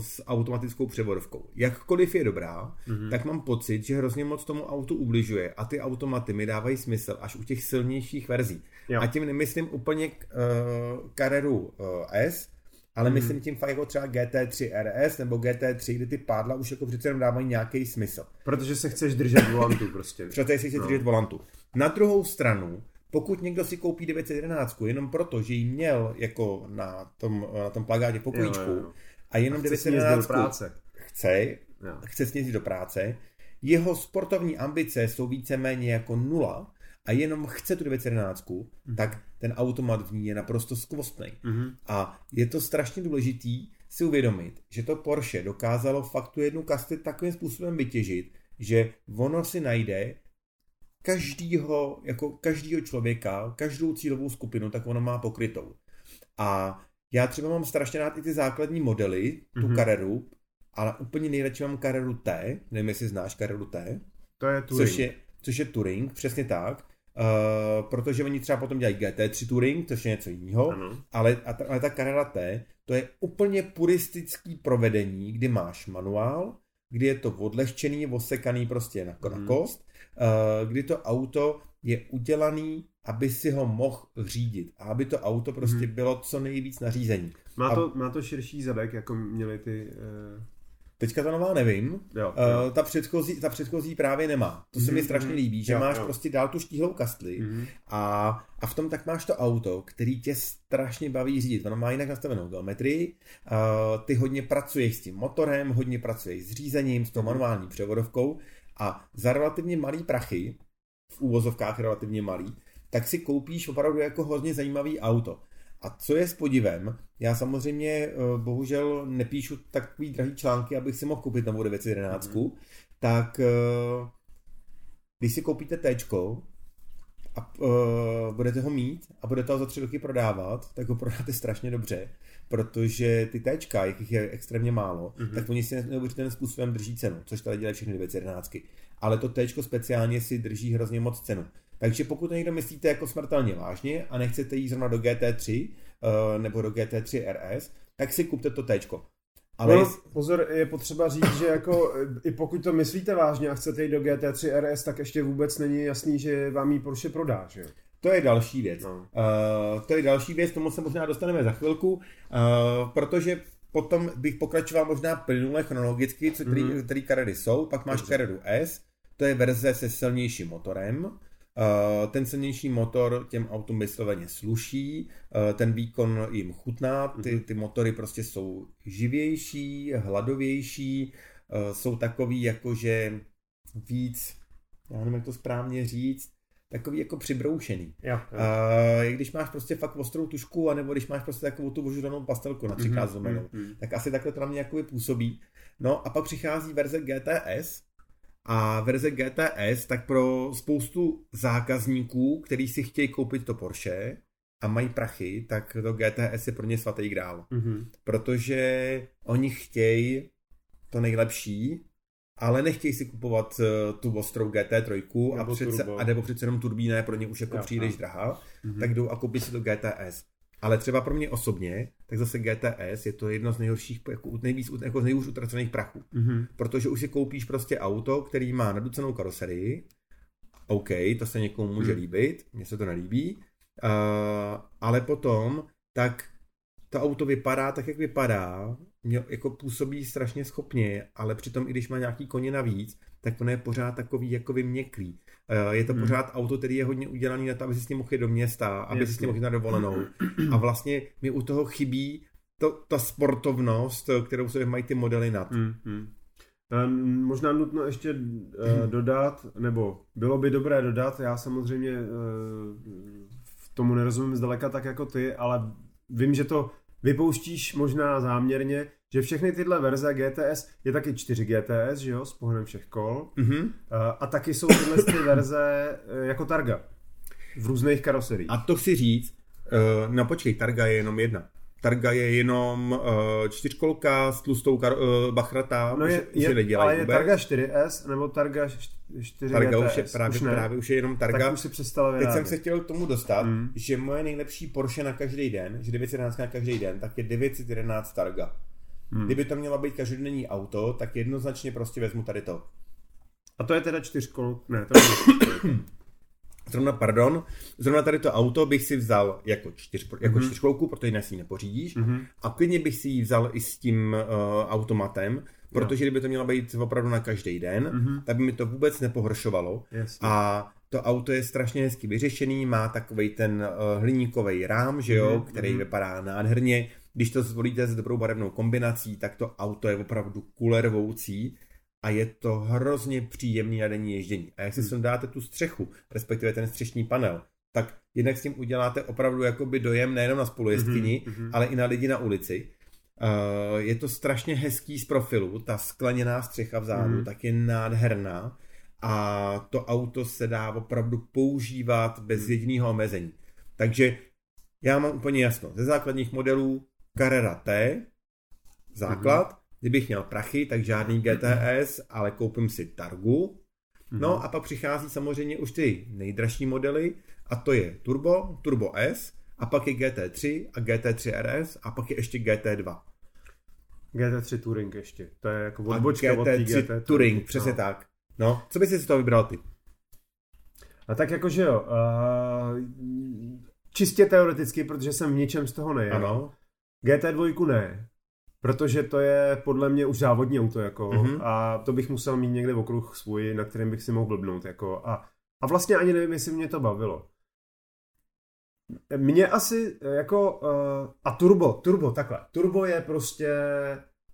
s automatickou převodovkou. Jakkoliv je dobrá, mm-hmm. tak mám pocit, že hrozně moc tomu autu ubližuje a ty automaty mi dávají smysl až u těch silnějších verzí. Jo. A tím nemyslím úplně k uh, Carreru uh, S, ale hmm. myslím tím fakt jako třeba GT3 RS nebo GT3, kde ty pádla už jako přece jenom dávají nějaký smysl. Protože se chceš držet volantu prostě. Protože se chceš no. držet volantu. Na druhou stranu, pokud někdo si koupí 911 jenom proto, že ji měl jako na tom, na tom plagátě pokojíčku jo, jo. a jenom a 911 práce. chce, jo. chce snězit do práce, jeho sportovní ambice jsou víceméně jako nula, a jenom chce tu 911, mm. tak ten automat v ní je naprosto skvostný. Mm. A je to strašně důležitý si uvědomit, že to Porsche dokázalo fakt tu jednu kasty takovým způsobem vytěžit, že ono si najde každýho, jako každýho člověka, každou cílovou skupinu, tak ono má pokrytou. A já třeba mám strašně rád i ty základní modely, tu mm-hmm. Carreru, ale úplně nejradši mám Carreru T, nevím, jestli znáš Carreru T. To je Touring. Což je, což je Touring, přesně tak. Uh, protože oni třeba potom dělají GT3 Touring, což je něco jiného, ale, ale ta Carrera T, to je úplně puristický provedení, kdy máš manuál, kdy je to odlehčený, osekaný prostě na, na mhm. kost, uh, kdy to auto je udělaný, aby si ho mohl řídit a aby to auto prostě mm. bylo co nejvíc nařízení. Má to, a... má to širší zadek, jako měli ty... Uh Teďka ta nová nevím. Jo, eh, jo. Uh, ta, předchozí, ta předchozí právě nemá. To se mm-hmm. mi strašně mhm. líbí, že jo, máš jo. prostě dál tu štíhlou kastli mm-hmm. a, a v tom tak máš to auto, který tě strašně baví řídit. Ono má jinak nastavenou geometrii, uh, ty hodně pracuješ s tím motorem, hodně pracuješ s řízením, s tou mm-hmm. manuální převodovkou A za relativně malý prachy, v úvozovkách relativně malý, tak si koupíš opravdu jako hodně zajímavý auto. A co je s podivem, já samozřejmě eh, bohužel nepíšu takový drahý články, abych si mohl koupit novou 911, mm. tak eh, když si koupíte T a uh, budete ho mít a budete ho za tři roky prodávat, tak ho prodáte strašně dobře, protože ty T, jakých je extrémně málo, mm-hmm. tak oni si neuvěřitelným způsobem drží cenu, což tady dělají všechny 911. Ale to T speciálně si drží hrozně moc cenu. Takže pokud to někdo myslíte jako smrtelně vážně a nechcete jít zrovna do GT3 uh, eh, nebo do GT3 RS, tak si kupte to T. Ale no, pozor, je potřeba říct, že jako i pokud to myslíte vážně a chcete jít do GT3 RS, tak ještě vůbec není jasný, že vám ji Porsche prodá, že To je další věc. No. Uh, to je další věc, tomu se možná dostaneme za chvilku, uh, protože potom bych pokračoval možná plynule chronologicky, co, který, mm-hmm. který Carrera jsou, pak máš Carrera S, to je verze se silnějším motorem, ten silnější motor těm autům vysloveně sluší, eh, ten výkon jim chutná, ty, mhm. ty motory prostě jsou živější, hladovější, eh, jsou takový jakože víc, já nevím, jak to správně říct, takový jako přibroušený. Jo, jo. Uh, když máš prostě fakt ostrou tušku, anebo když máš prostě takovou tu ožranou pastelku například mm-hmm, mm-hmm. tak asi takhle to na mě jakoby působí. No a pak přichází verze GTS, a verze GTS, tak pro spoustu zákazníků, kteří si chtějí koupit to Porsche a mají prachy, tak to GTS je pro ně svatý grál. Mm-hmm. Protože oni chtějí to nejlepší, ale nechtějí si kupovat uh, tu ostrou GT3 a, přece, a nebo přece jenom turbína je pro ně už jako jo, příliš drahá, mm-hmm. tak jdou a koupí si to GTS. Ale třeba pro mě osobně, tak zase GTS je to jedno z nejhorších, jako nejvíc, jako z nejhůř utracených prachů. Mm-hmm. Protože už si koupíš prostě auto, který má naducenou karoserii, OK, to se někomu může mm. líbit, mně se to nelíbí, uh, ale potom, tak to auto vypadá tak, jak vypadá, mě jako působí strašně schopně, ale přitom i když má nějaký koně navíc, tak ono je pořád takový jako měkklý. Eh, je to hmm. pořád auto, který je hodně udělaný na to, aby si s ním mohl jít do města, aby Jasně. si s ním mohl jít na dovolenou. A vlastně mi u toho chybí to, ta sportovnost, kterou se mají ty modely nad. Hmm. hmm. Možná nutno ještě dodat, nebo bylo by dobré dodat, já samozřejmě v tomu nerozumím zdaleka tak jako ty, ale vím, že to vypouštíš možná záměrně, že všechny tyhle verze GTS je taky 4 GTS, že jo, s pohledem všech kol. Mm-hmm. A taky jsou tyhle ty verze eh, jako Targa. V různých karoseriích. A to chci říct, uh, no počkej, Targa je jenom jedna. Targa je jenom uh, čtyřkolka s tlustou kar, uh, bachrata, no je, už, je, je ale je Targa 4S nebo Targa 4 Targa GTS. už je právě, už právě už je jenom Targa. Tak už si přestala Teď jsem se chtěl k tomu dostat, mm. že moje nejlepší Porsche na každý den, že 911 na každý den, tak je 911 Targa. Hmm. Kdyby to mělo být každodenní auto, tak jednoznačně prostě vezmu tady to. A to je teda čtyřkol? Ne, to je Zrovna, pardon, zrovna tady to auto bych si vzal jako, čtyř, jako mm-hmm. čtyřkolku, protože jinak si ji nepořídíš. Mm-hmm. A klidně bych si ji vzal i s tím uh, automatem, protože kdyby to mělo být opravdu na každý den, mm-hmm. tak by mi to vůbec nepohoršovalo. Jasně. A to auto je strašně hezky vyřešený, má takový ten uh, hliníkový rám, že jo, mm-hmm. který mm-hmm. vypadá nádherně. Když to zvolíte s dobrou barevnou kombinací, tak to auto je opravdu kulervoucí a je to hrozně příjemný na denní ježdění. A jak si hmm. dáte tu střechu, respektive ten střešní panel, tak jednak s tím uděláte opravdu jakoby dojem nejenom na spolujezdkyni, mm-hmm. ale i na lidi na ulici. Uh, je to strašně hezký z profilu, ta skleněná střecha vzadu, mm. tak je nádherná a to auto se dá opravdu používat bez hmm. jediného omezení. Takže já mám úplně jasno, ze základních modelů Carrera T, základ, mm-hmm. kdybych měl prachy, tak žádný GTS, ale koupím si Targu. Mm-hmm. No a pak přichází samozřejmě už ty nejdražší modely a to je Turbo, Turbo S a pak je GT3 a GT3 RS a pak je ještě GT2. GT3 Touring ještě, to je jako odbočka GT3 od GT3 Touring, přesně no. tak. No, co bys si z toho vybral ty? A tak jakože jo, uh, čistě teoreticky, protože jsem v ničem z toho nejel. Ano. GT2 ne, protože to je podle mě už závodní auto, jako, mm-hmm. a to bych musel mít někde v okruh svůj, na kterém bych si mohl blbnout, jako, a, a vlastně ani nevím, jestli mě to bavilo. Mě asi, jako, uh, a turbo, turbo, takhle, turbo je prostě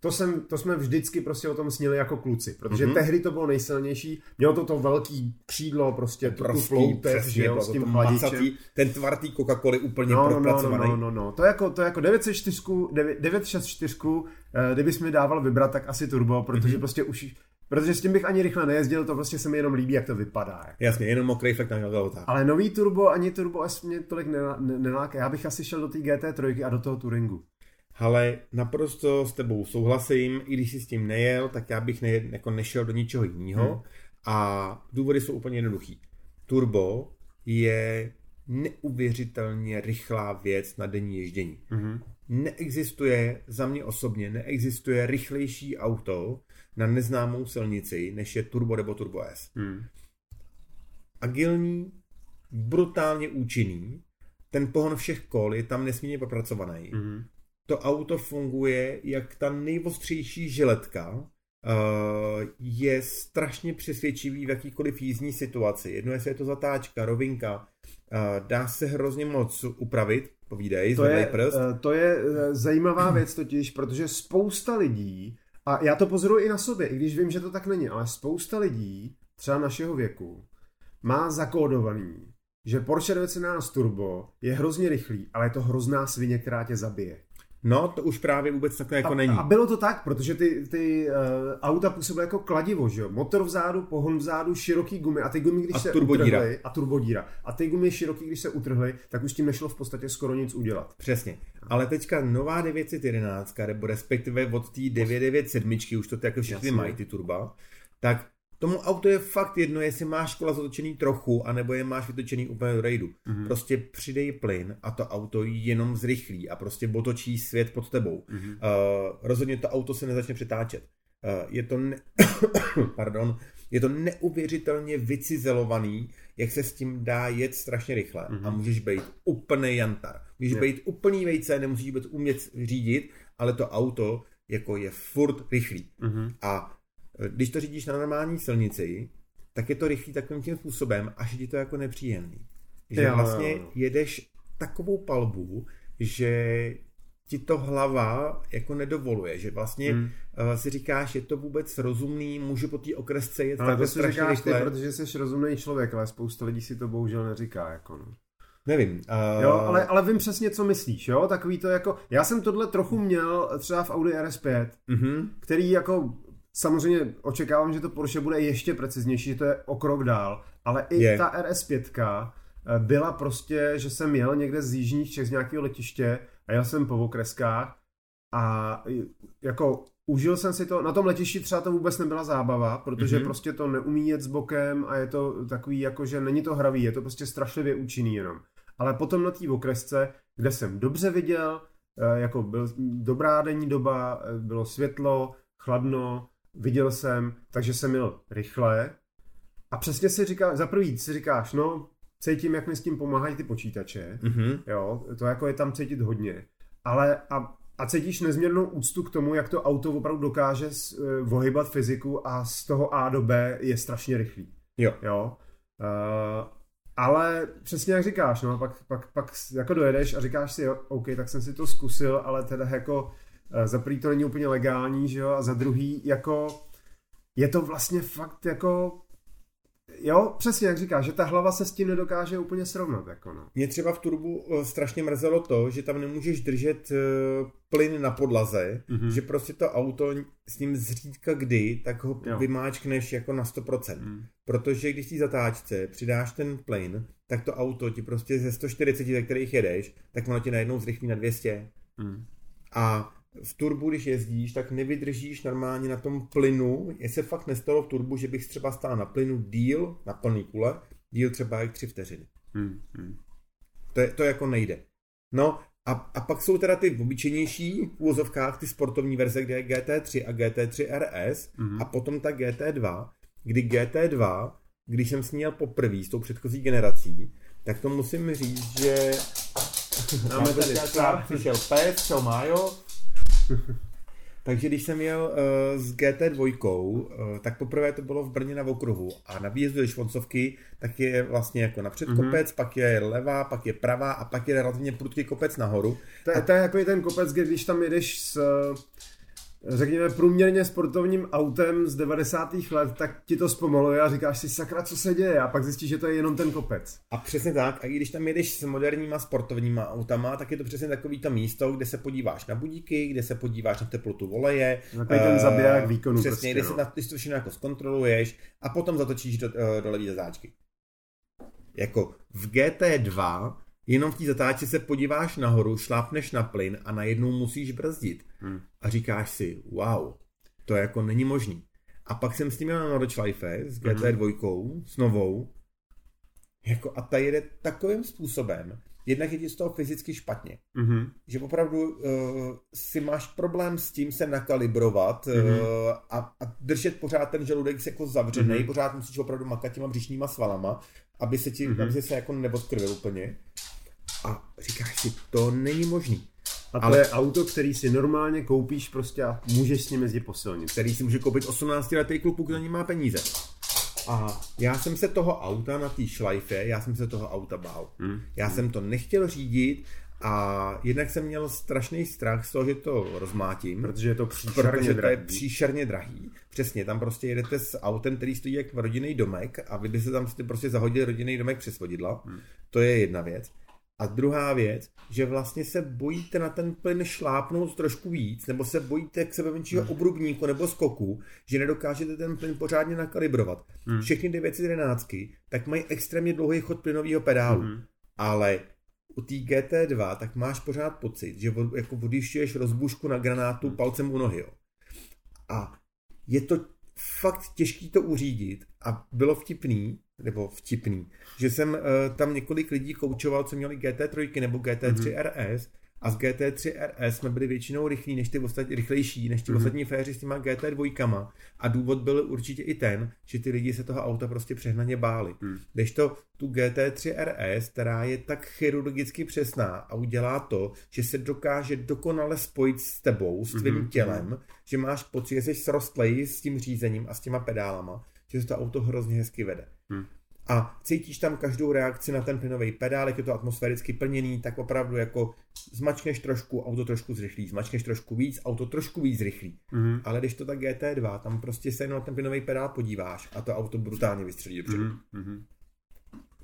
to, jsem, to jsme vždycky prostě o tom snili jako kluci, protože mm-hmm. tehdy to bylo nejsilnější, mělo to to velký křídlo, prostě tu, tu floutev, že jo, s tím chladičem. Ten tvartý Coca-Coly úplně no, propracovaný. No, no, no, no, to je jako, to je jako 964, 964, eh, kdybys mi dával vybrat, tak asi turbo, protože mm-hmm. prostě už Protože s tím bych ani rychle nejezdil, to prostě se mi jenom líbí, jak to vypadá. Jako. Jasně, jenom mokrý fakt na auta. Ale nový turbo, ani turbo S mě tolik neláká. Já bych asi šel do té GT3 a do toho Touringu. Ale naprosto s tebou souhlasím, i když jsi s tím nejel, tak já bych ne, jako nešel do ničeho jiného. Hmm. A důvody jsou úplně jednoduchý. Turbo je neuvěřitelně rychlá věc na denní ježdění. Mm-hmm. Neexistuje, za mě osobně, neexistuje rychlejší auto na neznámou silnici, než je Turbo nebo Turbo S. Mm. Agilní, brutálně účinný, ten pohon všech kol je tam nesmírně popracovaný. Mm-hmm. To auto funguje jak ta nejvostřejší žiletka, Uh, je strašně přesvědčivý v jakýkoliv jízdní situaci. Jedno jestli je to zatáčka, rovinka, uh, dá se hrozně moc upravit, povídej, to je, prst. Uh, to je zajímavá věc totiž, protože spousta lidí, a já to pozoruji i na sobě, i když vím, že to tak není, ale spousta lidí, třeba našeho věku, má zakódovaný, že Porsche 911 Turbo je hrozně rychlý, ale je to hrozná svině, která tě zabije. No, to už právě vůbec takhle jako a, není. A bylo to tak, protože ty, ty uh, auta působily jako kladivo, že jo? Motor vzadu, pohon vzadu, široký gumy a ty gumy, když a se turbodíra. utrhly, a turbodíra. A ty gumy široký, když se utrhly, tak už tím nešlo v podstatě skoro nic udělat. Přesně. Ale teďka nová 911, nebo respektive od té 997, už to jako všichni mají ty turba, tak Tomu auto je fakt jedno, jestli máš kola zatočený trochu, anebo je máš vytočený úplně do rejdu. Mm-hmm. Prostě přidej plyn a to auto jenom zrychlí a prostě botočí svět pod tebou. Mm-hmm. Uh, rozhodně to auto se nezačne přetáčet. Uh, je to ne- pardon, je to neuvěřitelně vycizelovaný, jak se s tím dá jet strašně rychle mm-hmm. a můžeš být úplný jantar. Můžeš yeah. být úplný vejce, nemusíš vůbec umět řídit, ale to auto jako je furt rychlý. Mm-hmm. A když to řídíš na normální silnici, tak je to rychlý takovým tím způsobem, až je ti to jako nepříjemný. Že jo, vlastně jo. jedeš takovou palbu, že ti to hlava jako nedovoluje, že vlastně hmm. uh, si říkáš, je to vůbec rozumný, můžu po té okresce jet ale to si říkáš rychle. ty, protože jsi rozumný člověk, ale spousta lidí si to bohužel neříká. Jako no. Nevím. Uh... Jo, ale, ale vím přesně, co myslíš, jo? Takový to jako... Já jsem tohle trochu měl třeba v Audi RS5, mm-hmm. který jako Samozřejmě očekávám, že to Porsche bude ještě preciznější, že to je o krok dál, ale i je. ta RS5 eh, byla prostě, že jsem jel někde z jižních Čech z nějakého letiště a jel jsem po okreskách a jako užil jsem si to, na tom letišti třeba to vůbec nebyla zábava, protože mm-hmm. prostě to neumí jet s bokem a je to takový jako, že není to hravý, je to prostě strašlivě účinný jenom. Ale potom na té okresce, kde jsem dobře viděl, eh, jako byl dobrá denní doba, eh, bylo světlo, chladno, viděl jsem, takže jsem měl rychle a přesně si říká, za prvý si říkáš, no, cítím, jak mi s tím pomáhají ty počítače, mm-hmm. jo, to jako je tam cítit hodně, ale a, a cítíš nezměrnou úctu k tomu, jak to auto opravdu dokáže uh, ohybat fyziku a z toho A do B je strašně rychlý. Jo. jo? Uh, ale přesně jak říkáš, no, pak, pak, pak jako dojedeš a říkáš si, jo, OK, tak jsem si to zkusil, ale teda jako za prvý to není úplně legální, že jo, a za druhý jako je to vlastně fakt jako Jo, přesně jak říkáš, že ta hlava se s tím nedokáže úplně srovnat. Jako no. Mě třeba v turbu eh, strašně mrzelo to, že tam nemůžeš držet uh, plyn na podlaze, mm-hmm. že prostě to auto s ním zřídka kdy, tak ho jo. vymáčkneš jako na 100%. Mm. Protože když ti zatáčce přidáš ten plyn, tak to auto ti prostě ze 140, ze kterých jedeš, tak ono ti najednou zrychlí na 200. Mm. A v turbu, když jezdíš, tak nevydržíš normálně na tom plynu. Je se fakt nestalo v turbu, že bych třeba stál na plynu díl, na plný kule, díl třeba jak tři vteřiny. Hmm, hmm. To, je, to jako nejde. No a, a pak jsou teda ty obyčejnější v úvozovkách ty sportovní verze, kde je GT3 a GT3 RS hmm. a potom ta GT2, kdy GT2, když jsem s ní jel poprvé s tou předchozí generací, tak to musím říct, že Máme tady přišel pes, čau Májo, Takže když jsem jel uh, s GT2, uh, eh, tak poprvé to bylo v Brně na okruhu a na výjezdu do Švoncovky tak je vlastně jako napřed mm-hmm. kopec, pak je levá, pak je pravá a pak je relativně prudký kopec nahoru. To, a... to je jako ten kopec, kde když tam jedeš s, řekněme, průměrně sportovním autem z 90. let, tak ti to zpomaluje a říkáš si, sakra, co se děje? A pak zjistíš, že to je jenom ten kopec. A přesně tak. A i když tam jedeš s moderníma sportovníma autama, tak je to přesně takový to místo, kde se podíváš na budíky, kde se podíváš na teplotu voleje. Takový ten zabiják výkonu. Přesně, prostě, kde no. si na, když to všechno jako zkontroluješ a potom zatočíš do, eh, do levý zatáčky. Jako v GT2 Jenom v té zatáčce se podíváš nahoru, šlápneš na plyn a najednou musíš brzdit. Hmm. A říkáš si, wow, to jako není možný. A pak jsem s tím měl na Nordschleife s GT2, s novou, jako a ta jede takovým způsobem, jednak je ti z toho fyzicky špatně, Mhm. že opravdu uh, si máš problém s tím se nakalibrovat uh, Mhm. a, a držet pořád ten žaludek se jako zavřený, Mhm. pořád musíš opravdu makat těma břišníma svalama, aby se ti, Mhm. aby se jako neodkrvil úplně. A říkáš si, to není možný. A to Ale- je auto, který si normálně koupíš prostě a můžeš s ním jezdit po silnici. který si může koupit 18 letý kluk, na ní má peníze. A já jsem se toho auta na té šlajfe, já jsem se toho auta bál. Hmm. Já jsem to nechtěl řídit a jednak jsem měl strašný strach z toho, že to rozmátím. Protože je to příšerně Protože to je drahý. příšerně drahý. Přesně, tam prostě jedete s autem, který stojí jak rodinný domek a vy byste tam prostě zahodili rodinný domek přes vodidla. Hmm. To je jedna věc. A druhá věc, že vlastně se bojíte na ten plyn šlápnout trošku víc, nebo se bojíte k sebe menšího obrubníku nebo skoku, že nedokážete ten plyn pořádně nakalibrovat. Hmm. Všechny 911 tak mají extrémně dlouhý chod plynového pedálu. Mhm. Ale u té GT2 tak máš pořád pocit, že od- jako odjišťuješ rozbušku na granátu palcem u nohy. Jo. A je to fakt těžký to uřídit a bylo vtipný, nebo vtipný, že jsem uh, tam několik lidí koučoval, co měli GT3 nebo GT3 RS a z GT3 RS jsme byli většinou rychlí než ty ostatní, rychlejší než ty Mhm. ostatní féři s těma GT2 a důvod byl určitě i ten, že ty lidi se toho auta prostě přehnaně báli. Mhm. Když to tu GT3 RS, která je tak chirurgicky přesná a udělá to, že se dokáže dokonale spojit s tebou, s tvým Mhm, tělem, že máš pocit, že jsi srostlej s tím řízením a s těma pedálama, že se to auto hrozně hezky vede. Hmm. A cítíš tam každou reakci na ten plynový pedál, jak je to atmosféricky plněný, tak opravdu jako zmačkneš trošku, auto trošku zrychlí, zmačkneš trošku víc, auto trošku víc zrychlí. Mhm. Ale když to tak GT2, tam prostě se jenom na ten plynový pedál podíváš a to auto brutálně vystřelí dopředu. Mhm. Mhm.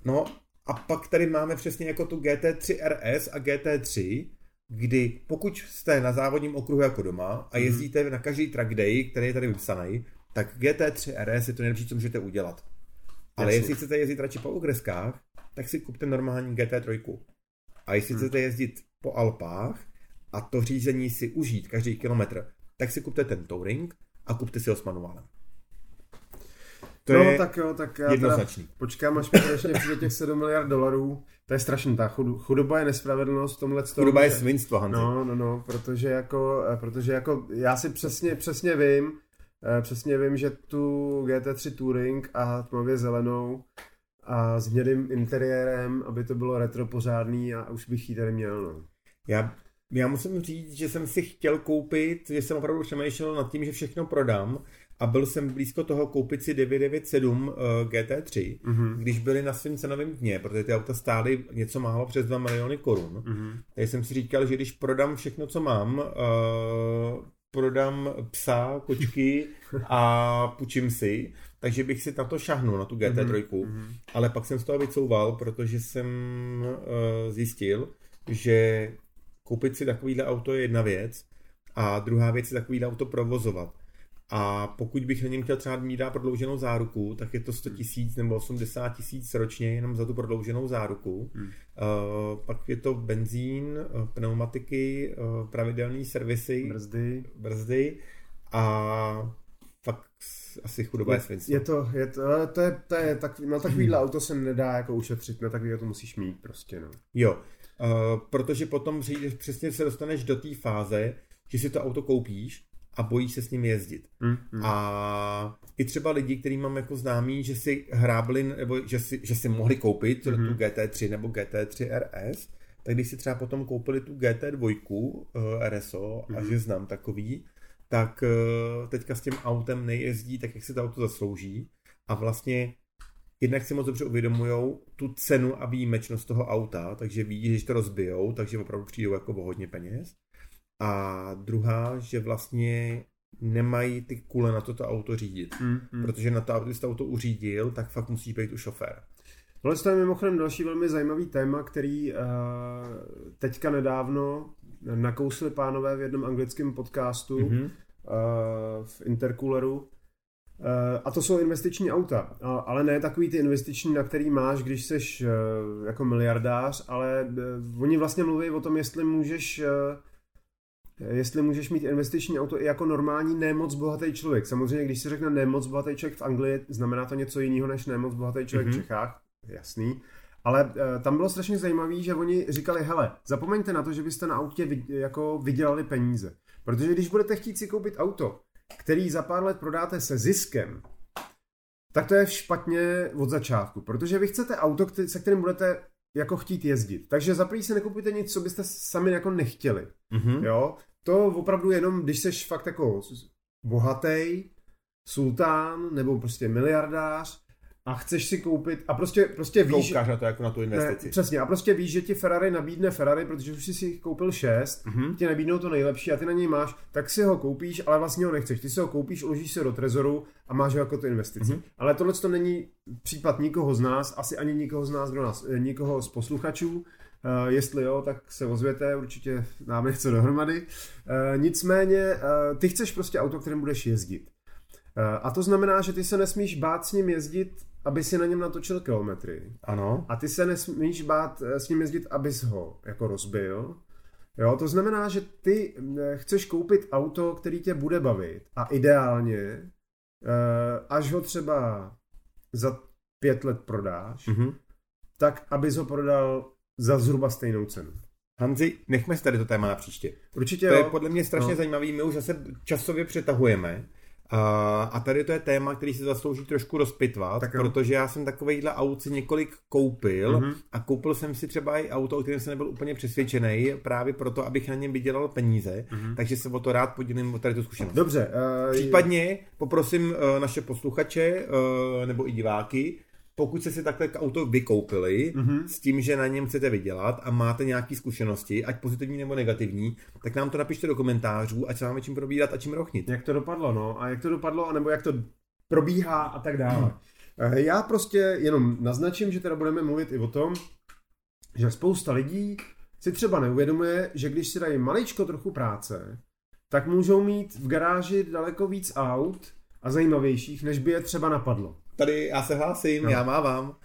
No a pak tady máme přesně jako tu GT3 RS a GT3, kdy pokud jste na závodním okruhu jako doma a jezdíte na každý track day, který je tady vypsaný, tak GT3 RS je to nejlepší, co můžete udělat. Ale jestli chcete jezdit radši po okreskách, tak si kupte normální GT3. A jestli Hmm. chcete jezdit po Alpách a to řízení si užít každý kilometr, tak si kupte ten Touring a kupte si ho s manuálem. To no je tak jo, tak já teda jednoznačný. počkám, až mi konečně přijde těch 7 miliard dolarů. To je strašný, ta chudoba je nespravedlnost v tomhle tom, Chudoba je svinstvo, Hanzi. No, no, no, protože jako, eh, protože jako já si přesně, přesně vím, přesně vím, že tu GT3 Touring a tmavě zelenou a s hnědým interiérem, aby to bylo retro pořádný a už bych ji tady měl, no. Já, já musím říct, že jsem si chtěl koupit, že jsem opravdu přemýšlel nad tím, že všechno prodám a byl jsem blízko toho koupit si 997 uh, GT3, Mhm. když byly na svém cenovém dně, protože ty auta stály něco málo přes 2 miliony korun. Mhm. Takže jsem si říkal, že když prodám všechno, co mám, uh, prodám psa, kočky a půjčím si, takže bych si na to šahnul, na tu GT3. Mhm. Ale pak jsem z toho vycouval, protože jsem uh, zjistil, že koupit si takovýhle auto je jedna věc a druhá věc je takovýhle auto provozovat. A pokud bych na něm chtěl třeba mít dát prodlouženou záruku, tak je to 100 tisíc nebo 80 tisíc ročně jenom za tu prodlouženou záruku. Hmm. Uh, pak je to benzín, uh, pneumatiky, uh, pravidelný servisy, Brzdy. brzdy a fakt asi chudoba je svinstvo. Je to, je to, to je, to je tak, na takovýhle auto se nedá jako ušetřit, na takový to musíš mít prostě, no. Jo, uh, protože potom přijdeš, přesně se dostaneš do té fáze, že si to auto koupíš a bojíš se s ním jezdit. Hmm. Hmm. A i třeba lidi, který mám jako známý, že si hrábli, nebo že si, že si mohli koupit Mhm. mm-hmm. tu GT3 nebo GT3 RS, tak když si třeba potom koupili tu GT2 uh, RSO, mm-hmm. a Mhm. že znám takový, tak uh, teďka s tím autem nejezdí tak, jak si to auto zaslouží a vlastně jednak si moc dobře uvědomujou tu cenu a výjimečnost toho auta, takže ví, že to rozbijou, takže opravdu přijdou jako o hodně peněz. A druhá, že vlastně nemají ty kule na toto auto řídit. Mm, mm. Protože na to, aby to auto uřídil, tak fakt musí být u šofér. Tohle je mimochodem další velmi zajímavý téma, který uh, teďka nedávno nakousli pánové v jednom anglickém podcastu mm-hmm. uh, v Intercooleru. Uh, a to jsou investiční auta, uh, ale ne takový ty investiční, na který máš, když jsi uh, jako miliardář, ale uh, oni vlastně mluví o tom, jestli můžeš uh, jestli můžeš mít investiční auto i jako normální nemoc bohatý člověk. Samozřejmě, když se řekne nemoc bohatý člověk v Anglii, znamená to něco jiného než nemoc bohatý člověk mm-hmm. v Čechách, jasný. Ale uh, tam bylo strašně zajímavé, že oni říkali, hele, zapomeňte na to, že byste na autě vid, jako vydělali peníze. Protože když budete chtít si koupit auto, který za pár let prodáte se ziskem, tak to je špatně od začátku. Protože vy chcete auto, který, se kterým budete jako chtít jezdit. Takže za si nekupujte nic, co byste sami jako nechtěli. Mm-hmm. Jo? To opravdu jenom, když jsi fakt jako bohatý, sultán nebo prostě miliardář, a chceš si koupit a prostě, prostě víš... Koukáš na to jako na tu investici. Ne, přesně, a prostě víš, že ti Ferrari nabídne Ferrari, protože už jsi si jich koupil šest, mm-hmm. ti nabídnou to nejlepší a ty na něj máš, tak si ho koupíš, ale vlastně ho nechceš. Ty si ho koupíš, uložíš se do trezoru a máš ho jako tu investici. Mm-hmm. Ale tohle to není případ nikoho z nás, asi ani nikoho z nás, kdo nás, eh, nikoho z posluchačů. Uh, jestli jo, tak se ozvěte, určitě nám nechce dohromady. Uh, nicméně, uh, ty chceš prostě auto, kterým budeš jezdit. A to znamená, že ty se nesmíš bát s ním jezdit aby si na něm natočil kilometry. Ano. A ty se nesmíš bát eh, s ním jezdit, abys ho jako rozbil. Jo, to znamená, že ty eh, chceš koupit auto, který tě bude bavit a ideálně, eh, až ho třeba za pět let prodáš, mm-hmm. tak abys ho prodal za zhruba stejnou cenu. Hanzi, nechme si tady to téma na příště. Určitě To jo. je podle mě strašně no. zajímavý, my už zase časově přetahujeme, a tady to je téma, který se zaslouží trošku rozpitvat, tak protože já jsem takovýhle aut si několik koupil mm-hmm. a koupil jsem si třeba i auto, o kterém jsem nebyl úplně přesvědčený, právě proto, abych na něm vydělal peníze, mm-hmm. takže se o to rád podělím o tady tu zkušenost. Dobře. Uh, Případně poprosím uh, naše posluchače uh, nebo i diváky, pokud jste si takhle auto vykoupili mm-hmm. s tím, že na něm chcete vydělat a máte nějaké zkušenosti, ať pozitivní nebo negativní, tak nám to napište do komentářů, ať se máme čím probírat a čím rochnit. Jak to dopadlo, no, a jak to dopadlo, nebo jak to probíhá a tak dále. Eh, já prostě jenom naznačím, že teda budeme mluvit i o tom, že spousta lidí si třeba neuvědomuje, že když si dají maličko trochu práce, tak můžou mít v garáži daleko víc aut a zajímavějších, než by je třeba napadlo. Tady já se hlásím, no. já mávám.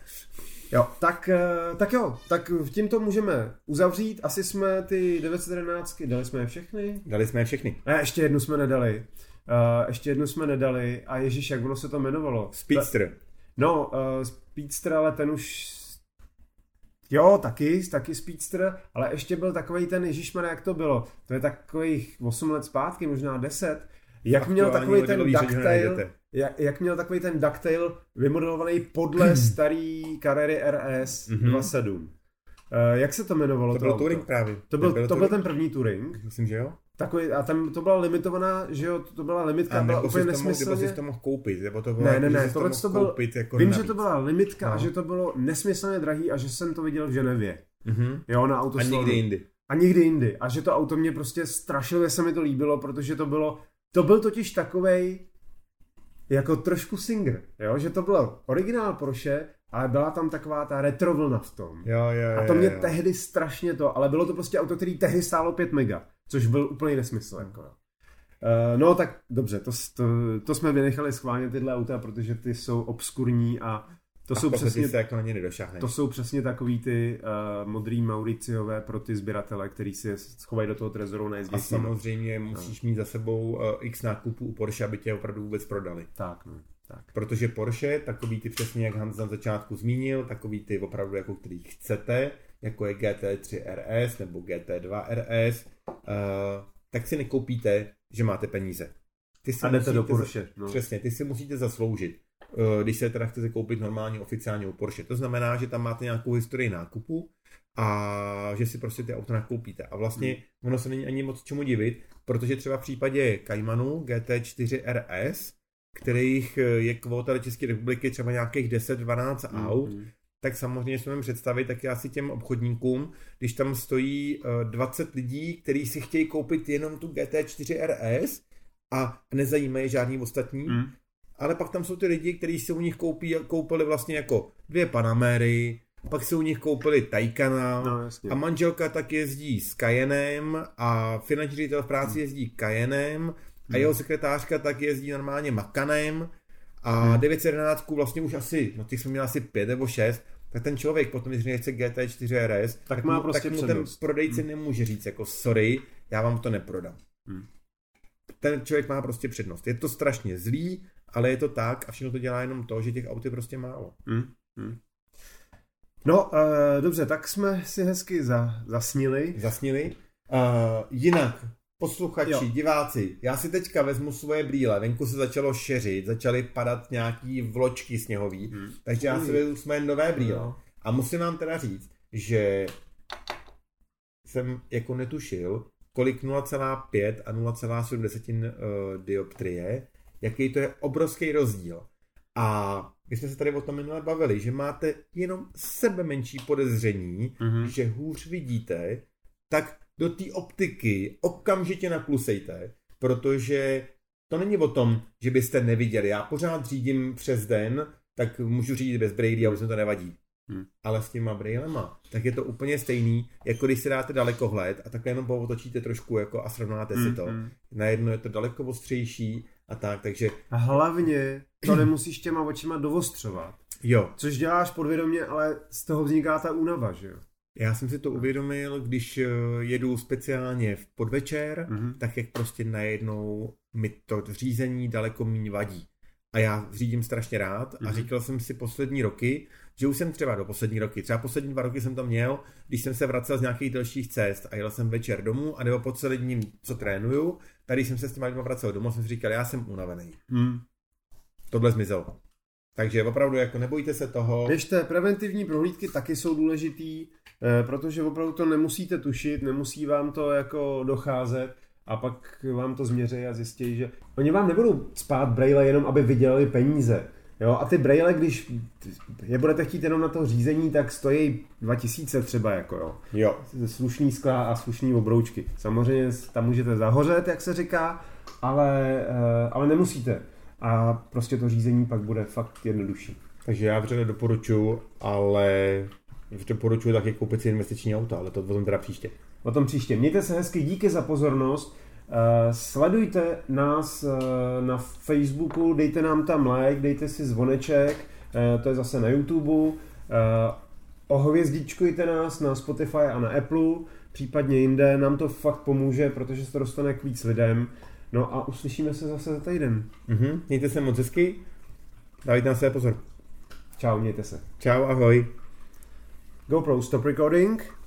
Jo, tak, eh, tak jo, tak tím to můžeme uzavřít. Asi jsme ty 911, dali jsme je všechny? Dali jsme je všechny. Ne, ještě jednu jsme nedali. Uh, ještě jednu jsme nedali a Ježíš, jak ono se to jmenovalo? Speedster. No, uh, Speedster, ale ten už Jo, taky, taky Speedster, ale ještě byl takový ten, Ježíšmane, jak to bylo? To je takových 8 let zpátky, možná 10, jak měl takový ten ducktail, jak, jak měl takový ten ducktail vymodelovaný podle starý Carrera RS mm-hmm. 27. Uh, jak se to jmenovalo? To, to byl auto? Touring právě. To byl, to, to byl ten první Touring. Myslím, že jo. Takový, a tam to byla limitovaná, že jo, to byla limitka, a byla úplně nesmyslně. Nebo jsi to mohl koupit, nebo to bylo, ne, ne, ne, tohle to byl, koupit jako vím, navíc. že to byla limitka no. a že to bylo nesmyslně drahý a že jsem to viděl v Ženevě. Mm-hmm. Jo, na auto. A nikdy jindy. A nikdy jindy. A že to auto mě prostě strašlivě se mi to líbilo, protože to bylo to byl totiž takovej jako trošku Singer, jo? že to bylo originál Porsche, ale byla tam taková ta retro vlna v tom. Jo, jo, jo, a to mě jo. tehdy strašně to, ale bylo to prostě auto, který tehdy stálo 5 mega, což byl úplný nesmysl. Jako. Uh, no tak dobře, to, to, to jsme vynechali schválně tyhle auta, protože ty jsou obskurní a to a jsou přesně, se jako na ně to jsou přesně takový ty uh, modrý Mauriciové pro ty sběratele, který si schovají do toho trezoru na A samozřejmě no. musíš mít za sebou uh, x nákupů u Porsche, aby tě opravdu vůbec prodali. Tak, no. Tak. Protože Porsche, takový ty přesně, jak Hans na začátku zmínil, takový ty opravdu, jako který chcete, jako je GT3 RS nebo GT2 RS, uh, tak si nekoupíte, že máte peníze. Ty si a jdete do Porsche. No. Přesně, ty si musíte zasloužit. Eh, když se teda chcete koupit normálně oficiálně u Porsche. To znamená, že tam máte nějakou historii nákupu a že si prostě ty auta nakoupíte. A vlastně hmm. ono se není ani moc čemu divit, protože třeba v případě Caymanu GT4 RS, kterých eh, je kvota do České republiky třeba nějakých 10-12 hmm. aut, tak samozřejmě si můžeme představit taky asi těm obchodníkům, když tam stojí 20 lidí, kteří si chtějí koupit jenom tu GT4 RS a nezajímají žádný ostatní, mm. Ale pak tam jsou ty lidi, kteří si u nich koupí, koupili vlastně jako dvě Panamery, pak si u nich koupili Taycana no, a manželka tak jezdí s Cayennem a finanční ředitel v práci mm. jezdí Cayennem a jeho sekretářka tak jezdí normálně Makanem a hmm. 911 vlastně už asi, no těch jsme měli asi 5 nebo 6, tak ten člověk potom, když chce GT4 RS, tak, tak, má mu, prostě tak mu ten prodejce hmm. nemůže říct jako sorry, já vám to neprodám. Hmm. Ten člověk má prostě přednost. Je to strašně zlý, ale je to tak a všechno to dělá jenom to, že těch aut je prostě málo. Hmm. Hmm. No, uh, dobře, tak jsme si hezky za, zasnili. Zasnili. Uh, jinak, posluchači, jo. diváci, já si teďka vezmu svoje brýle, venku se začalo šeřit, začaly padat nějaký vločky sněhový, hmm. takže já si vezmu své nové brýle. No. A musím vám teda říct, že jsem jako netušil, kolik 0,5 a 0,7 uh, dioptrie, jaký to je obrovský rozdíl. A my jsme se tady o tom minule bavili, že máte jenom sebe menší podezření, mm-hmm. že hůř vidíte, tak do té optiky okamžitě naklusejte, protože to není o tom, že byste neviděli. Já pořád řídím přes den, tak můžu řídit bez brejlí a už mi to nevadí. Hmm. Ale s těma brýlema, tak je to úplně stejný, jako když si dáte dalekohled a takhle jenom otočíte trošku jako a srovnáte hmm. si to. Hmm. Najednou je to daleko ostřejší a tak, takže... A hlavně to nemusíš těma očima dovostřovat. Jo. Což děláš podvědomě, ale z toho vzniká ta únava, že jo? Já jsem si to uvědomil, když eh, jedu speciálně v podvečer, mm-hmm. tak jak prostě najednou mi to řízení daleko méně vadí. A já řídím strašně rád mm-hmm. a mhm. říkal jsem si poslední roky, že už jsem třeba do poslední roky, třeba poslední dva roky jsem to měl, když jsem se vracel z nějakých delších cest a jel jsem večer domů, a nebo po celý dní, co trénuju, tady jsem se s těma lidmi vracel domů, jsem si říkal, já jsem unavený. Mm. Tohle zmizelo. Takže opravdu jako nebojte se toho. Běžte, preventivní prohlídky taky jsou důležitý, eh, protože opravdu to nemusíte tušit, nemusí vám to jako docházet a pak vám to změří a zjistí, že oni vám nebudou spát braille jenom, aby vydělali peníze. Jo, a ty braille, když je budete chtít jenom na to řízení, tak stojí 2000 třeba, jako jo. Jo. Slušný skla a slušný obroučky. Samozřejmě tam můžete zahořet, jak se říká, ale, eh, ale nemusíte a prostě to řízení pak bude fakt jednodušší. Takže já vřele doporučuji, ale doporučuji taky koupit si investiční auto, ale to o tom teda příště. O tom příště. Mějte se hezky, díky za pozornost. Uh, sledujte nás uh, na Facebooku, dejte nám tam like, dejte si zvoneček, uh, to je zase na YouTube. Ohvězdičkujte nás na Spotify a na Apple, případně jinde, nám to fakt pomůže, protože se to dostane k víc lidem. No a uslyšíme se zase za týden. Mhm, mějte se moc hezky. Dávajte na své pozor. Čau, mějte se. Čau, ahoj. GoPro, stop recording.